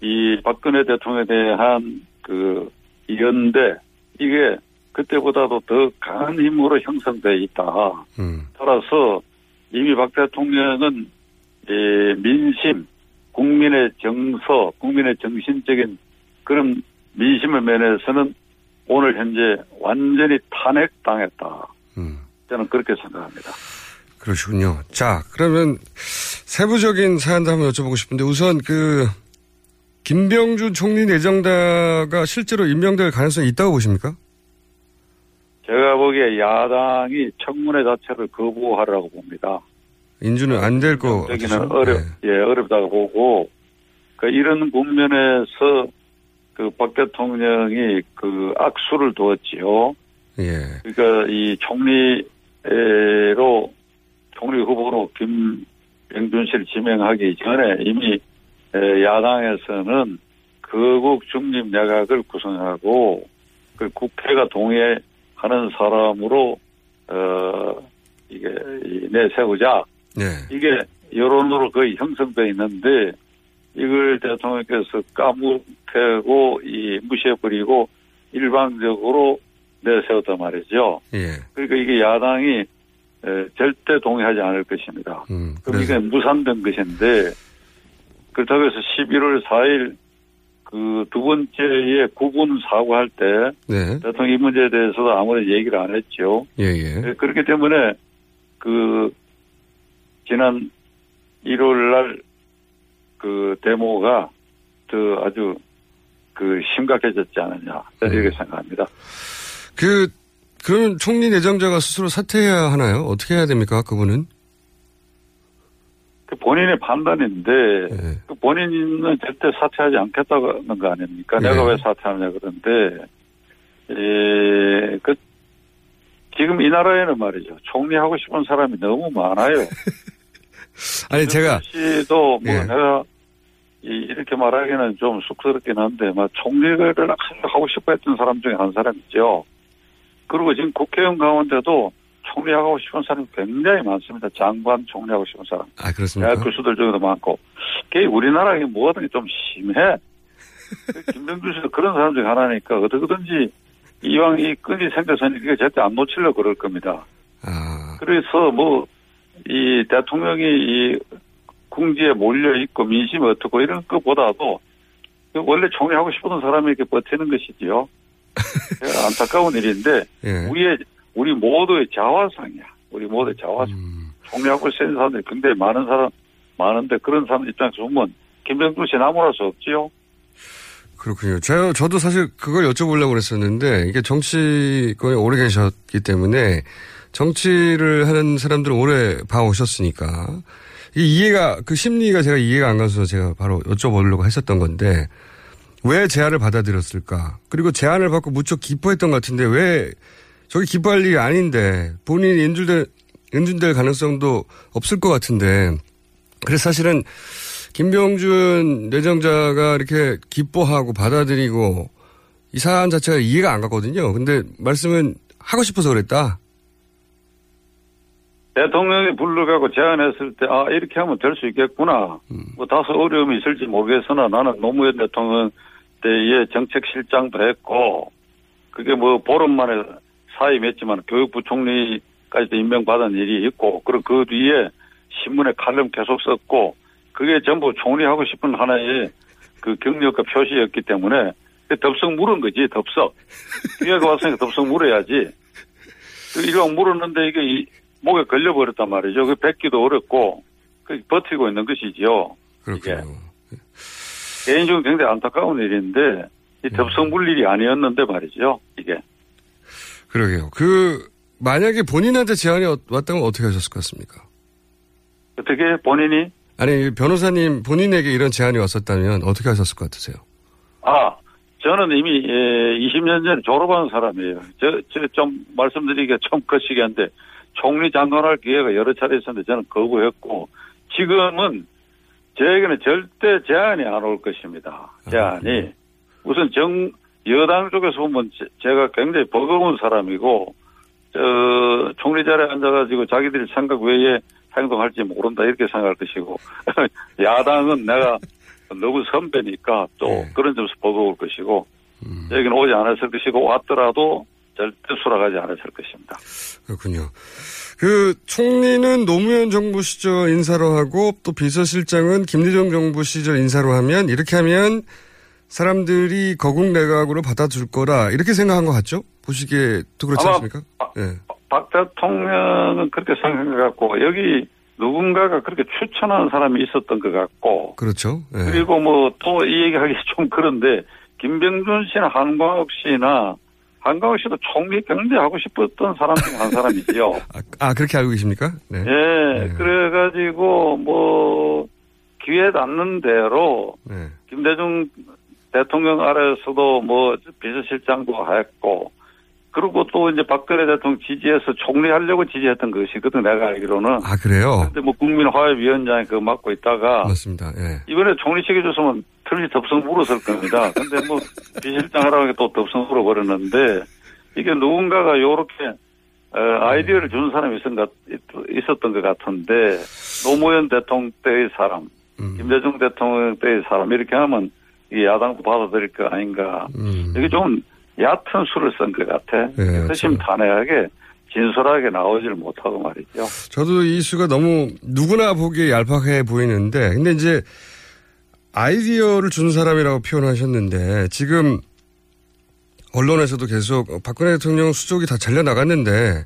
이 박근혜 대통령에 대한 그 연대 이게 그때보다도 더 강한 힘으로 형성돼 있다. 음. 따라서 이미 박 대통령은 이 민심, 국민의 정서, 국민의 정신적인 그런 민심의 면에서는 오늘 현재 완전히 탄핵당했다. 저는 그렇게 생각합니다. 그러시군요. 자, 그러면 세부적인 사연도 한번 여쭤보고 싶은데 우선 그 김병준 총리 내정자가 실제로 임명될 가능성이 있다고 보십니까? 제가 보기에 야당이 청문회 자체를 거부하라고 봅니다. 인준은 안 될 거. 여기는 어렵, 예, 어렵다고 보고, 그 이런 국면에서 그 박 대통령이 그 악수를 두었지요. 예. 그러니까 이 총리로, 총리 후보로 김병준 씨를 지명하기 전에 이미 에, 야당에서는 거국 중립 내각을 구성하고 그 국회가 동의하는 사람으로 어 이게 이 내세우자 네. 이게 여론으로 거의 형성돼 있는데 이걸 대통령께서 까무태고 이 무시해버리고 일방적으로 내세웠단 말이죠. 예. 그러니까 이게 야당이 에, 절대 동의하지 않을 것입니다. 음, 그럼 이게 무산된 것인데 그렇다고 해서 11월 4일 그 두 번째에 구분 사고할 때 네. 대통령 이 문제에 대해서도 아무런 얘기를 안 했죠. 예, 예. 네, 그렇기 때문에 그 지난 1월 날그 데모가 더 아주 그 심각해졌지 않느냐 이렇게 생각합니다. 그, 그러면 총리 내정자가 스스로 사퇴해야 하나요? 어떻게 해야 됩니까, 그분은? 그 본인의 판단인데 네. 그 본인은 절대 사퇴하지 않겠다는 거 아닙니까? 네. 내가 왜 사퇴하냐 그런데 에, 그 지금 이 나라에는 말이죠 총리 하고 싶은 사람이 너무 많아요. 아니, 제가. 씨도 뭐 예. 내가 이- 이렇게 말하기는 좀 쑥스럽긴 한데 막 총리를 하고 싶어 했던 사람 중에 한 사람이죠. 그리고 지금 국회의원 가운데도 총리하고 싶은 사람이 굉장히 많습니다. 장관 총리하고 싶은 사람. 아, 그렇습니까? 대학 교수들 중에도 많고. 그게 우리나라에 뭐든 좀 심해. 그 김병준 씨도 그런 사람 중에 하나니까 어떻게든지 이왕 이 끈이 생겨서니 그게 절대 안 놓치려고 그럴 겁니다. 아. 그래서 뭐, 이 대통령이 이 궁지에 몰려 있고 민심이 어떻고 이런 것보다도 그 원래 총리하고 싶은 사람이 이렇게 버티는 것이지요. 안타까운 일인데 예. 우리의 우리 모두의 자화상이야. 우리 모두의 자화상. 음. 총리하고 센 사람들이 굉장히 많은 사람 많은데 그런 사람 입장에서 보면 김병준 씨 나무랄 수 없지요. 그렇군요. 제가, 저도 사실 그걸 여쭤보려고 그랬었는데, 이게 정치권에 오래 계셨기 때문에, 정치를 하는 사람들은 오래 봐오셨으니까, 이 이해가, 그 심리가 제가 이해가 안 가서 제가 바로 여쭤보려고 했었던 건데, 왜 제안을 받아들였을까? 그리고 제안을 받고 무척 기뻐했던 것 같은데, 왜, 저기 기뻐할 일이 아닌데, 본인이 인줄될, 인준될 가능성도 없을 것 같은데, 그래서 사실은, 김병준 내정자가 이렇게 기뻐하고 받아들이고 이 사안 자체가 이해가 안 갔거든요. 근데 말씀은 하고 싶어서 그랬다. 대통령이 불러가고 제안했을 때, 아, 이렇게 하면 될 수 있겠구나. 뭐, 다소 어려움이 있을지 모르겠으나 나는 노무현 대통령 때에 정책실장도 했고, 그게 뭐, 보름 만에 사이 맺지만 교육부 총리까지도 임명받은 일이 있고, 그리고 그 뒤에 신문에 칼럼 계속 썼고, 그게 전부 총리하고 싶은 하나의 그 경력과 표시였기 때문에, 덥석 물은 거지, 덥석. 기회가 왔으니까 덥석 물어야지. 이거 물었는데 이게 이- 목에 걸려버렸단 말이죠. 그 뱉기도 어렵고, 그 버티고 있는 것이지요. 그렇군요. 개인적으로 굉장히 안타까운 일인데, 이 덥석 물 일이 아니었는데 말이죠. 이게. 그러게요. 그, 만약에 본인한테 제안이 왔- 왔다면 어떻게 하셨을 것 같습니까? 어떻게 본인이, 아니, 변호사님 본인에게 이런 제안이 왔었다면 어떻게 하셨을 것 같으세요? 아, 저는 이미, 예, 20년 전에 졸업한 사람이에요. 저, 저, 좀 말씀드리기가 좀 거시기한데, 총리 장관할 기회가 여러 차례 있었는데 저는 거부했고, 지금은 저에게는 절대 제안이 안 올 것입니다. 제안이. 우선 정, 여당 쪽에서 보면 제- 제가 굉장히 버거운 사람이고, 저, 총리 자리에 앉아가지고 자기들이 생각 외에 행동할지 모른다 이렇게 생각할 것이고, 야당은 내가 너무 선배니까 또 그런 점에서 버거울 것이고, 여기는 오지 않았을 것이고, 왔더라도 절대 수락하지 않았을 것입니다. 그렇군요. 그 총리는 노무현 정부 시절 인사로 하고 또 비서실장은 김대중 정부 시절 인사로 하면 이렇게 하면 사람들이 거국 내각으로 받아줄 거라 이렇게 생각한 것 같죠? 보시기에도 그렇지 않습니까? 예. 박 대통령은 그렇게 생각한 것 같고, 여기 누군가가 그렇게 추천하는 사람이 있었던 것 같고, 그렇죠. 예. 그리고 뭐 또 이 얘기하기 좀 그런데 김병준 씨나 한광욱 씨나 한광욱 씨도 총리 경제 하고 싶었던 사람 중에 한 사람이지요. 아 그렇게 알고 계십니까? 네. 예, 그래가지고 뭐 기회 닿는 대로 네. 김대중 대통령 아래에서도 뭐 비서실장도 했고 그리고 또 이제 박근혜 대통령 지지해서 총리하려고 지지했던 것이거든 내가 알기로는. 아 그래요? 근데 뭐 국민화합위원장이 그거 맡고 있다가 맞습니다. 예. 이번에 총리직에 줬으면 틀리 덥석 물었을 겁니다. 근데 뭐 비실장 하라고 또 덥석 물어버렸는데 이게 누군가가 요렇게 어, 아이디어를 주는 사람이 있었던 것, 있었던 것 같은데 노무현 대통령 때의 사람, 김대중 대통령 때의 사람 이렇게 하면 이 야당도 받아들일 거 아닌가. 이게 좀 얕은 수를 쓴 것 같아. 네, 허심탄회하게 진솔하게 나오질 못하고 말이죠. 저도 이 수가 너무 누구나 보기에 얄팍해 보이는데, 근데 이제 아이디어를 준 사람이라고 표현하셨는데, 지금 언론에서도 계속 박근혜 대통령 수족이 다 잘려 나갔는데,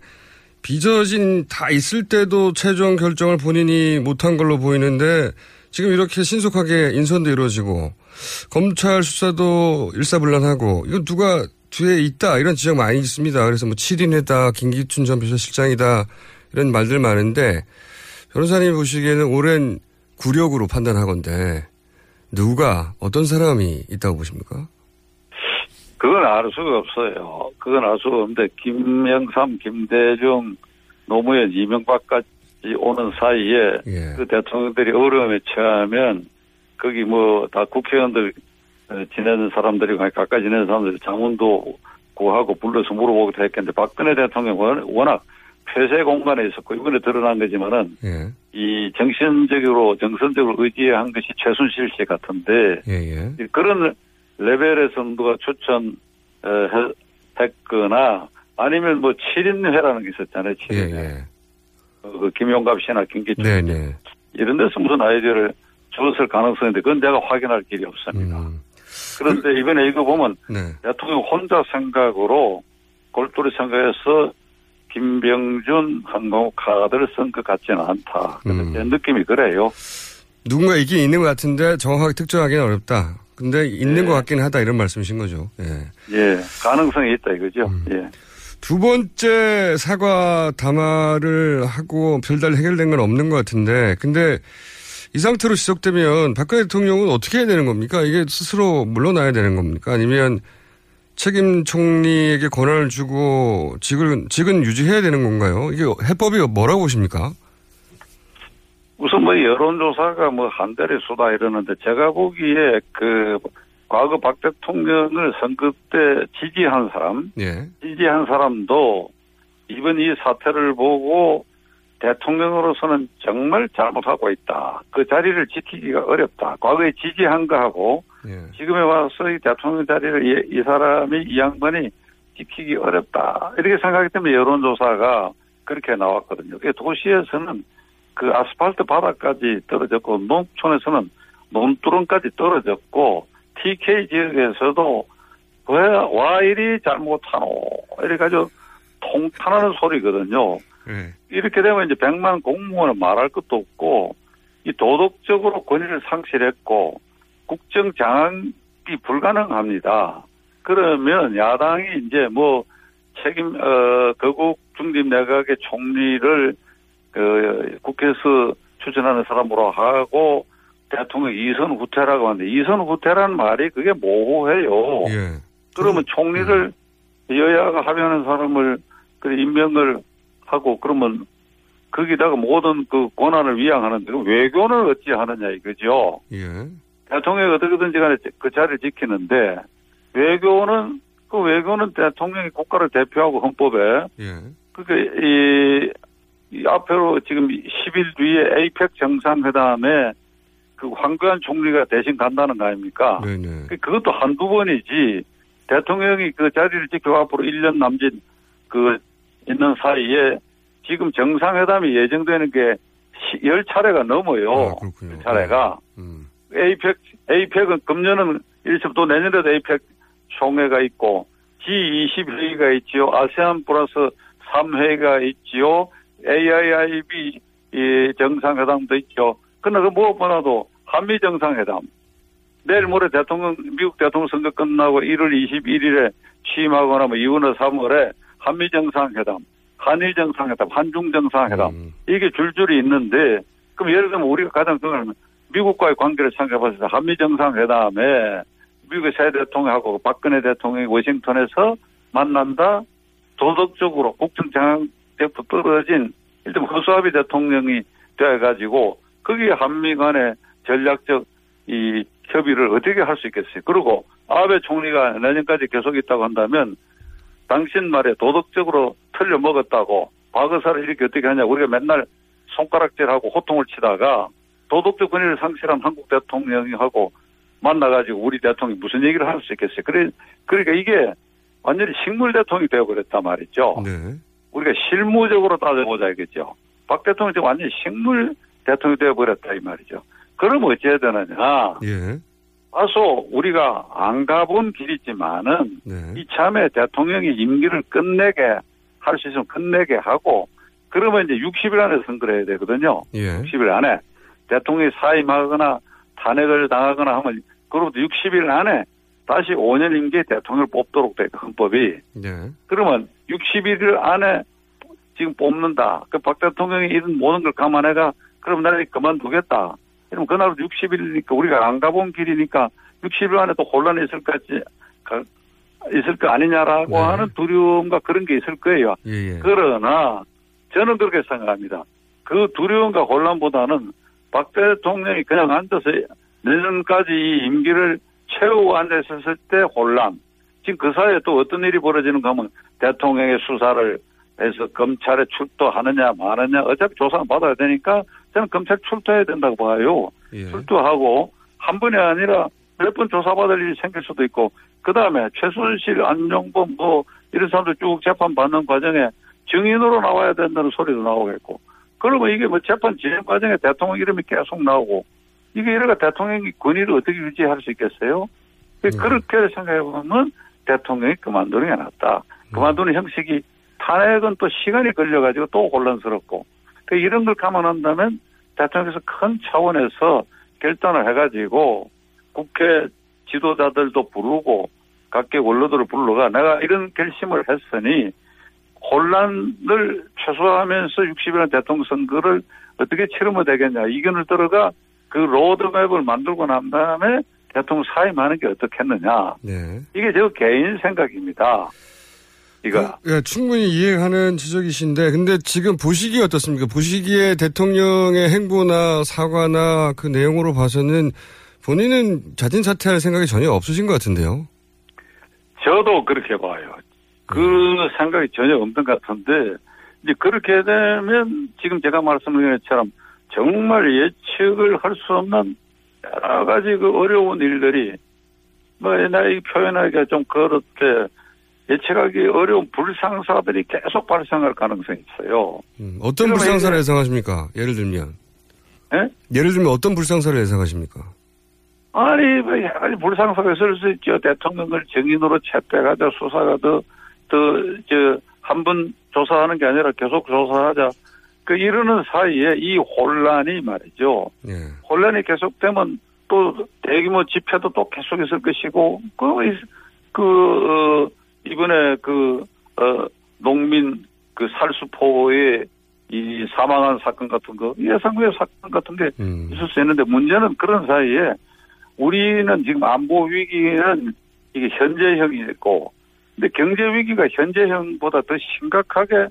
빚어진 다 있을 때도 최종 결정을 본인이 못한 걸로 보이는데, 지금 이렇게 신속하게 인선도 이루어지고, 검찰 수사도 일사불란하고, 이건 누가 뒤에 있다, 이런 지적 많이 있습니다. 그래서 뭐 7인회다, 김기춘 전 비서실장이다, 이런 말들 많은데, 변호사님 보시기에는 오랜 구력으로 판단하건데, 누가, 어떤 사람이 있다고 보십니까? 그건 알 수가 없어요. 그건 알 수가 없는데 김영삼, 김대중, 노무현, 이명박까지 오는 사이에 예. 그 대통령들이 어려움에 처하면 거기 뭐 다 국회의원들 어, 지내는 사람들이 가까이 지내는 사람들이 자문도 구하고 불러서 물어보기도 했겠는데 박근혜 대통령은 워낙 폐쇄 공간에 있었고 이번에 드러난 거지만은 예. 이 정신적으로 정선적으로 의지한 것이 최순실 씨 같은데 예, 예. 그런 레벨에서 누가 추천 어, 해- 했거나 아니면 뭐 7인회라는 게 있었잖아요. 7인회. 예, 그 김용갑 씨나 김기춘 네, 네. 이런 데서 무슨 아이디어를 줬을 가능성인데 그건 내가 확인할 길이 없습니다. 음. 그런데 이번에 이거 보면 네. 대통령 혼자 생각으로 골똘히 생각해서 김병준, 한동욱 카드를 쓴 것 같지는 않다. 음. 제 느낌이 그래요. 누군가 있긴 있는 것 같은데 정확하게 특정하기는 어렵다. 근데 있는 네. 것 같긴 하다 이런 말씀이신 거죠. 예. 예, 가능성이 있다 이거죠. 음. 예. 두 번째 사과 담화를 하고 별다른 해결된 건 없는 것 같은데, 근데 이 상태로 지속되면 박근혜 대통령은 어떻게 해야 되는 겁니까? 이게 스스로 물러나야 되는 겁니까? 아니면 책임 총리에게 권한을 주고 직을, 직은 유지해야 되는 건가요? 이게 해법이 뭐라고 보십니까? 우선 뭐 여론조사가 뭐 한대리 수다 이러는데 제가 보기에 그 과거 박 대통령을 선거 때 지지한 사람, 예. 지지한 사람도 이번 이 사태를 보고 대통령으로서는 정말 잘못하고 있다. 그 자리를 지키기가 어렵다. 과거에 지지한 거하고 예. 지금에 와서 이 대통령 자리를 이, 이 사람이 이 양반이 지키기 어렵다. 이렇게 생각하기 때문에 여론조사가 그렇게 나왔거든요. 그 도시에서는 그 아스팔트 바닥까지 떨어졌고 농촌에서는 논두렁까지 떨어졌고 TK 지역에서도 왜와 이리 잘못하노 이래가지고 통탄하는 소리거든요. 예. 이렇게 되면 이제 100만 공무원은 말할 것도 없고 이 도덕적으로 권위를 상실했고 국정 장악이 불가능합니다. 그러면 야당이 이제 뭐 책임 어 거국 중립 내각의 총리를 그 국회에서 추천하는 사람으로 하고 대통령 이선 후퇴라고 하는데 이선 후퇴라는 말이 그게 모호해요. 예. 그러면 총리를 여야가 합의하는 사람을 그 임명을 하고 그러면 거기다가 모든 그 권한을 위양하는데 외교는 어찌 하느냐 이거죠. 예. 대통령이 어떻게든지 간에 그 자리를 지키는데 외교는 그 외교는 대통령이 국가를 대표하고 헌법에 예. 그러니까 이, 이 앞으로 지금 10일 뒤에 에이펙 정상회담에 그 황교안 총리가 대신 간다는 거 아닙니까? 네네. 그- 그것도 한두 번이지 대통령이 그 자리를 지켜 앞으로 1년 남짓 그 있는 사이에 지금 정상회담이 예정되는 게 10차례가 넘어요. 아, 그렇군요. 차례가. 음. 에이펙, 에이펙은 금년은 일첩 또 내년에도 에이펙 총회가 있고 G20 회의가 있지요. 아세안 플러스 3회가 있지요. AIIB 이 정상회담도 있죠. 그러나 그 무엇보다도 한미 정상회담. 내일 모레 대통령, 미국 대통령 선거 끝나고 1월 21일에 취임하거나 뭐 2월 3월에 한미 정상회담, 한일 정상회담, 한중 정상회담. 음. 이게 줄줄이 있는데 그럼 예를 들면 우리가 가장 건 미국과의 관계를 생각해봤을 때 한미 정상회담에 미국의 새 대통령하고 박근혜 대통령이 워싱턴에서 만난다 도덕적으로 국정 장악력도 떨어진 일단 허수아비 대통령이 돼가지고 거기에 한미 간의 전략적 이 협의를 어떻게 할 수 있겠어요. 그리고 아베 총리가 내년까지 계속 있다고 한다면 당신 말에 도덕적으로 틀려 먹었다고 과거사를 이렇게 어떻게 하냐 우리가 맨날 손가락질하고 호통을 치다가 도덕적 권위를 상실한 한국 대통령이 하고 만나가지고 우리 대통령이 무슨 얘기를 할 수 있겠어요. 그래, 그러니까 이게 완전히 식물 대통령이 되어버렸단 말이죠. 네. 우리가 실무적으로 따져보자 이겠죠. 박 대통령이 완전히 식물 대통령이 되어버렸다 이 말이죠. 그럼 어찌해야 되느냐. 예. 와서 우리가 안 가본 길이지만은 네. 이참에 대통령이 임기를 끝내게 할 수 있으면 끝내게 하고 그러면 이제 60일 안에 선거를 해야 되거든요. 예. 60일 안에 대통령이 사임하거나 탄핵을 당하거나 하면 그로부터 60일 안에 다시 5년 임기에 대통령을 뽑도록 돼 헌법이 네. 그러면 60일 안에 지금 뽑는다. 그 박 대통령이 이런 모든 걸 감안해가 그럼 나를 그만두겠다. 그럼 그날 60일이니까 우리가 안 가본 길이니까 60일 안에 또 혼란이 있을 것 같지, 가- 있을 거 아니냐라고 네. 하는 두려움과 그런 게 있을 거예요. 예, 예. 그러나 저는 그렇게 생각합니다. 그 두려움과 혼란보다는 박 대통령이 그냥 앉아서 내년까지 이 임기를 채우고 앉아 있었을 때 혼란. 지금 그 사이에 또 어떤 일이 벌어지는가 하면 대통령의 수사를 해서 검찰에 출두하느냐 마느냐 어차피 조사는 받아야 되니까 저는 검찰 출두해야 된다고 봐요. 예. 출두하고 한 번이 아니라 몇 번 조사받을 일이 생길 수도 있고 그 다음에 최순실, 안용범 뭐 이런 사람들 쭉 재판 받는 과정에 증인으로 나와야 된다는 소리도 나오겠고 그러면 이게 뭐 재판 진행 과정에 대통령 이름이 계속 나오고 이게 이래가 대통령이 권위를 어떻게 유지할 수 있겠어요? 그렇게 생각해 보면 대통령이 그만두는 게 낫다. 그만두는 형식이 탄핵은 또 시간이 걸려가지고 또 혼란스럽고 그 이런 걸 감안한다면 대통령께서 큰 차원에서 결단을 해가지고 국회 지도자들도 부르고 각계 원로들을 불러가 내가 이런 결심을 했으니 혼란을 최소화하면서 60일의 대통령 선거를 어떻게 치르면 되겠냐 이견을 들어가 그 로드맵을 만들고 난 다음에 대통령 사임하는 게 어떻겠느냐 네. 이게 저 개인 생각입니다. 이거 예, 충분히 이해하는 지적이신데, 근데 지금 보시기 어떻습니까? 보시기에 대통령의 행보나 사과나 그 내용으로 봐서는 본인은 자진 사퇴할 생각이 전혀 없으신 것 같은데요. 저도 그렇게 봐요. 그 생각이 전혀 없는 것 같은데 이제 그렇게 되면 지금 제가 말씀드린 것처럼 정말 예측을 할 수 없는 여러 가지 그 어려운 일들이 뭐 옛날에 표현하기가 좀 그렇게 예측하기 어려운 불상사들이 계속 발생할 가능성이 있어요. 음, 어떤 불상사를 예상하십니까? 예를 들면. 예? 예를 들면 어떤 불상사를 예상하십니까? 아니, 뭐, 가지 불상사가 있을 수 있죠. 대통령을 정인으로 채택하자, 수사가 더, 더, 저, 한 번 조사하는 게 아니라 계속 조사하자. 그 이러는 사이에 이 혼란이 말이죠. 예. 혼란이 계속되면 또 대규모 집회도 또 계속 있을 것이고, 그, 이- 그, 어, 이번에 그, 어, 농민 그 살수포의 이 사망한 사건 같은 거, 예상외 사건 같은 게 음. 있을 수 있는데 문제는 그런 사이에 우리는 지금 안보 위기는 이게 현재형이 있고, 근데 경제 위기가 현재형보다 더 심각하게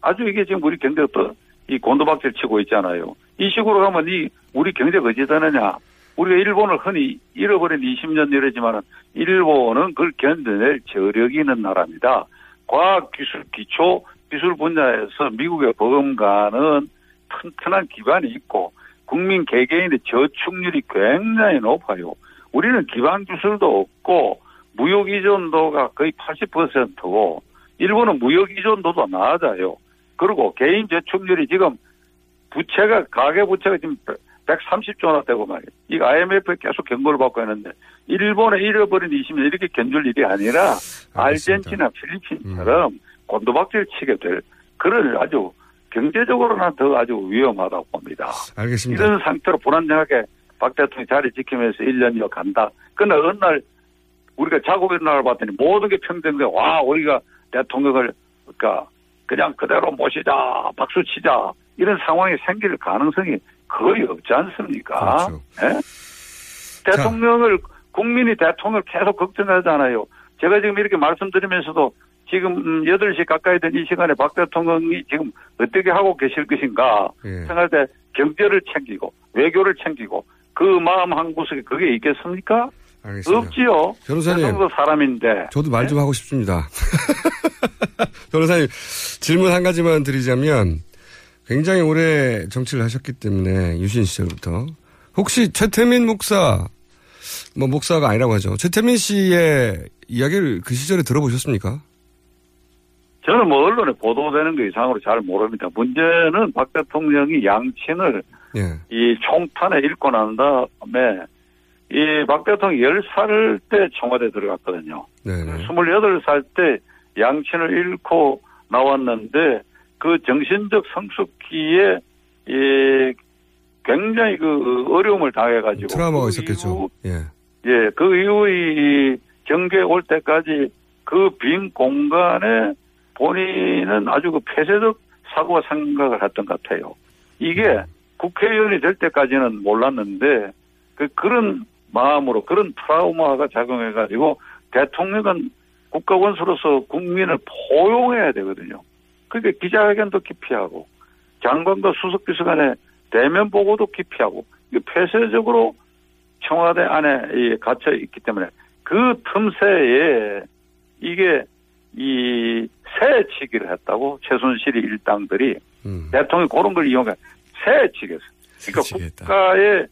아주 이게 지금 우리 경제가 또 이 곤도박질 치고 있잖아요. 이 식으로 가면 이 우리 경제가 어찌 되느냐. 우리가 일본을 흔히 잃어버린 20년 이러지만은 일본은 그걸 견뎌낼 저력이 있는 나라입니다. 과학 기술 기초 기술 분야에서 미국의 버금가는 튼튼한 기반이 있고 국민 개개인의 저축률이 굉장히 높아요. 우리는 기반 기술도 없고 무역 의존도가 거의 80%고 일본은 무역 의존도도 낮아요. 그리고 개인 저축률이 지금 부채가 가계 부채가 지금 130조나 되고 말이에요. 이 IMF에 계속 경고를 받고 있는데 일본에 잃어버린 20년 이렇게 견줄 일이 아니라 아르헨티나, 필리핀처럼 곤도박질 치게 될 그런 아주 경제적으로는 더 아주 위험하다고 봅니다. 알겠습니다. 이런 상태로 불안정하게 박 대통령이 자리 지키면서 1년여 간다. 그러나 어느 날 우리가 자고 일어나를 봤더니 모든 게 평등돼. 와, 우리가 대통령을 그러니까 그냥 그대로 모시자, 박수 치자. 이런 상황이 생길 가능성이 거의 없지 않습니까? 예? 대통령을 국민이 대통령을 계속 걱정하잖아요. 제가 지금 이렇게 말씀드리면서도 지금 음, 8시 가까이 된 이 시간에 박 대통령이 지금 어떻게 하고 계실 것인가 예. 생각할 때 경제를 챙기고 외교를 챙기고 그 마음 한 구석에 그게 있겠습니까? 알겠습니다. 없지요. 변호사님. 대통령도 사람인데. 저도 말좀 하고 싶습니다. 변호사님, 질문 한 가지만 드리자면, 굉장히 오래 정치를 하셨기 때문에, 유신 시절부터. 혹시 최태민 목사, 뭐, 목사가 아니라고 하죠. 최태민 씨의 이야기를 그 시절에 들어보셨습니까? 저는 뭐 언론에 보도되는 거 이상으로 잘 모릅니다. 문제는 박 대통령이 양친을 예. 이 총탄에 읽고 난 다음에 이 박 대통령이 10살 때 청와대 들어갔거든요. 네네. 28살 때 양친을 잃고 나왔는데 그 정신적 성숙기에 이 굉장히 그 어려움을 당해가지고 트라우마가 그 있었겠죠. 예. 예, 그 이후에 이 경계에 올 때까지 그 빈 공간에 본인은 아주 그 폐쇄적 사고와 생각을 했던 것 같아요. 이게 국회의원이 될 때까지는 몰랐는데 그 그런 마음으로 그런 트라우마가 작용해가지고 대통령은 국가원수로서 국민을 포용해야 되거든요. 그러니까 기자회견도 기피하고 장관과 수석비서관의 대면 보고도 기피하고 이게 폐쇄적으로 청와대 안에 이 갇혀 있기 때문에 그 틈새에 이게 이 새치기를 했다고 최순실이 일당들이 대통령이 그런 걸 이용해 새치기했어. 그러니까 국가의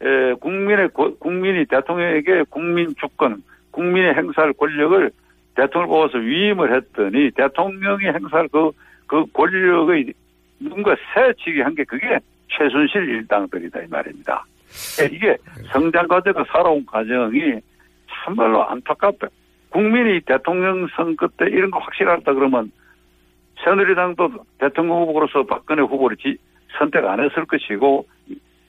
에, 국민의 고- 국민이 대통령에게 국민 주권, 국민의 행사할 권력을 대통령을 뽑아서 위임을 했더니 대통령이 행사할 그, 그 권력의 누군가 새치기 한 게 그게 최순실 일당들이다 이 말입니다. 예, 이게 성장 과정과 살아온 과정이 참말로 안타깝다. 국민이 대통령 선거 때 이런 거 확실하다 그러면 새누리당도 대통령 후보로서 박근혜 후보를 지, 선택 안 했을 것이고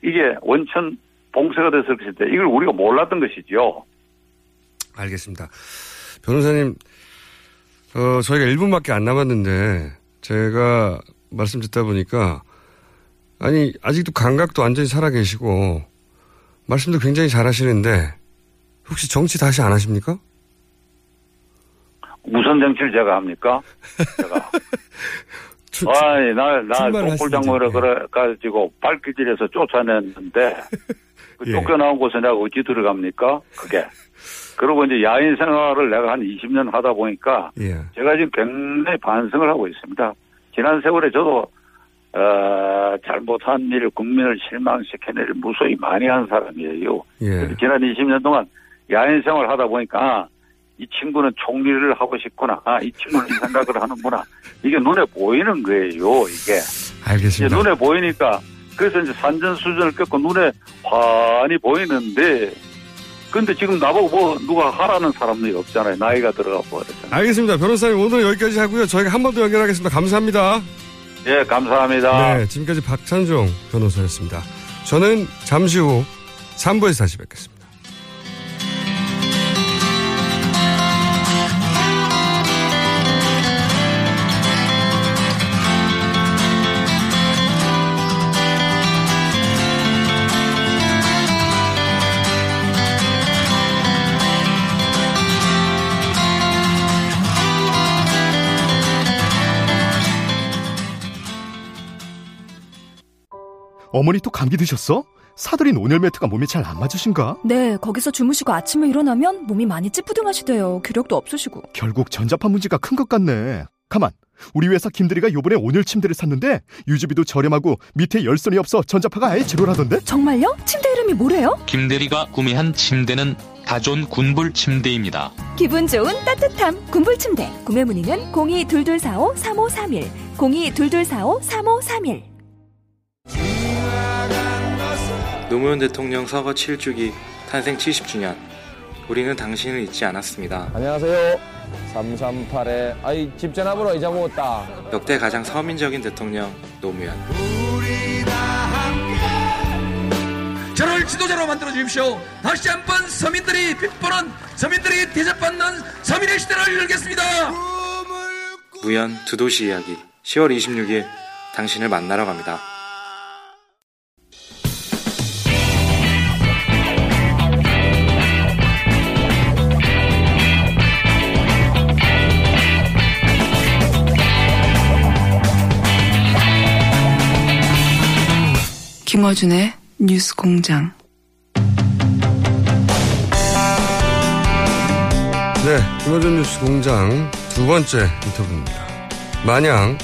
이게 원천 봉쇄가 됐을 것인데 이걸 우리가 몰랐던 것이죠. 알겠습니다. 변호사님, 어, 저희가 1분밖에 안 남았는데 제가 말씀 듣다 보니까 아니 아직도 감각도 완전히 살아 계시고 말씀도 굉장히 잘하시는데 혹시 정치 다시 안 하십니까? 무슨 정치를 제가 합니까? 제가. 아니, 날, 날, 독불장모를 그래, 가지고 발길질해서 쫓아냈는데, 그 예. 쫓겨나온 곳에 내가 어찌 들어갑니까? 그게. 그리고 이제 야인 생활을 내가 한 20년 하다 보니까, 예. 제가 지금 굉장히 반성을 하고 있습니다. 지난 세월에 저도, 어, 잘못한 일, 국민을 실망시킨 일을 무수히 많이 한 사람이에요. 예. 지난 20년 동안 야인 생활 하다 보니까 아, 이 친구는 총리를 하고 싶구나. 아, 이 친구는 이 생각을 하는구나. 이게 눈에 보이는 거예요, 이게. 알겠습니다. 눈에 보이니까 그래서 이제 산전 수전을 겪고 눈에 환히 보이는데 근데 지금 나보고 뭐 누가 하라는 사람이 없잖아요. 나이가 들어가 버렸잖아요. 알겠습니다. 변호사님 오늘 여기까지 하고요. 저희가 한 번 더 연결하겠습니다. 감사합니다. 예, 감사합니다. 네, 지금까지 박찬종 변호사였습니다. 저는 잠시 후 3부에서 다시 뵙겠습니다. 어머니 또 감기 드셨어? 사들인 온열 매트가 몸에 잘 안 맞으신가? 네, 거기서 주무시고 아침에 일어나면 몸이 많이 찌뿌둥하시대요. 기력도 없으시고. 결국 전자파 문제가 큰 것 같네. 가만. 우리 회사 김대리가 요번에 온열 침대를 샀는데 유지비도 저렴하고 밑에 열선이 없어 전자파가 아예 제로라던데? 정말요? 침대 이름이 뭐래요? 김대리가 구매한 침대는 다존 군불 침대입니다. 기분 좋은 따뜻함 군불 침대. 구매 문의는 022245-3531, 022245-3531. 노무현 대통령 서거 7주기 탄생 70주년 우리는 당신을 잊지 않았습니다. 안녕하세요. 338에 아이 집 전화번호 잊어먹었다. 역대 가장 서민적인 대통령 노무현 저를 지도자로 만들어 주십시오. 다시 한번 서민들이 빗보는 서민들이 대접받는 서민의 시대를 열겠습니다. 무연 두 도시 이야기 10월 26일 당신을 만나러 갑니다. 김어준의 뉴스 공장. 네, 김어준 뉴스 공장 두 번째 인터뷰입니다. 만약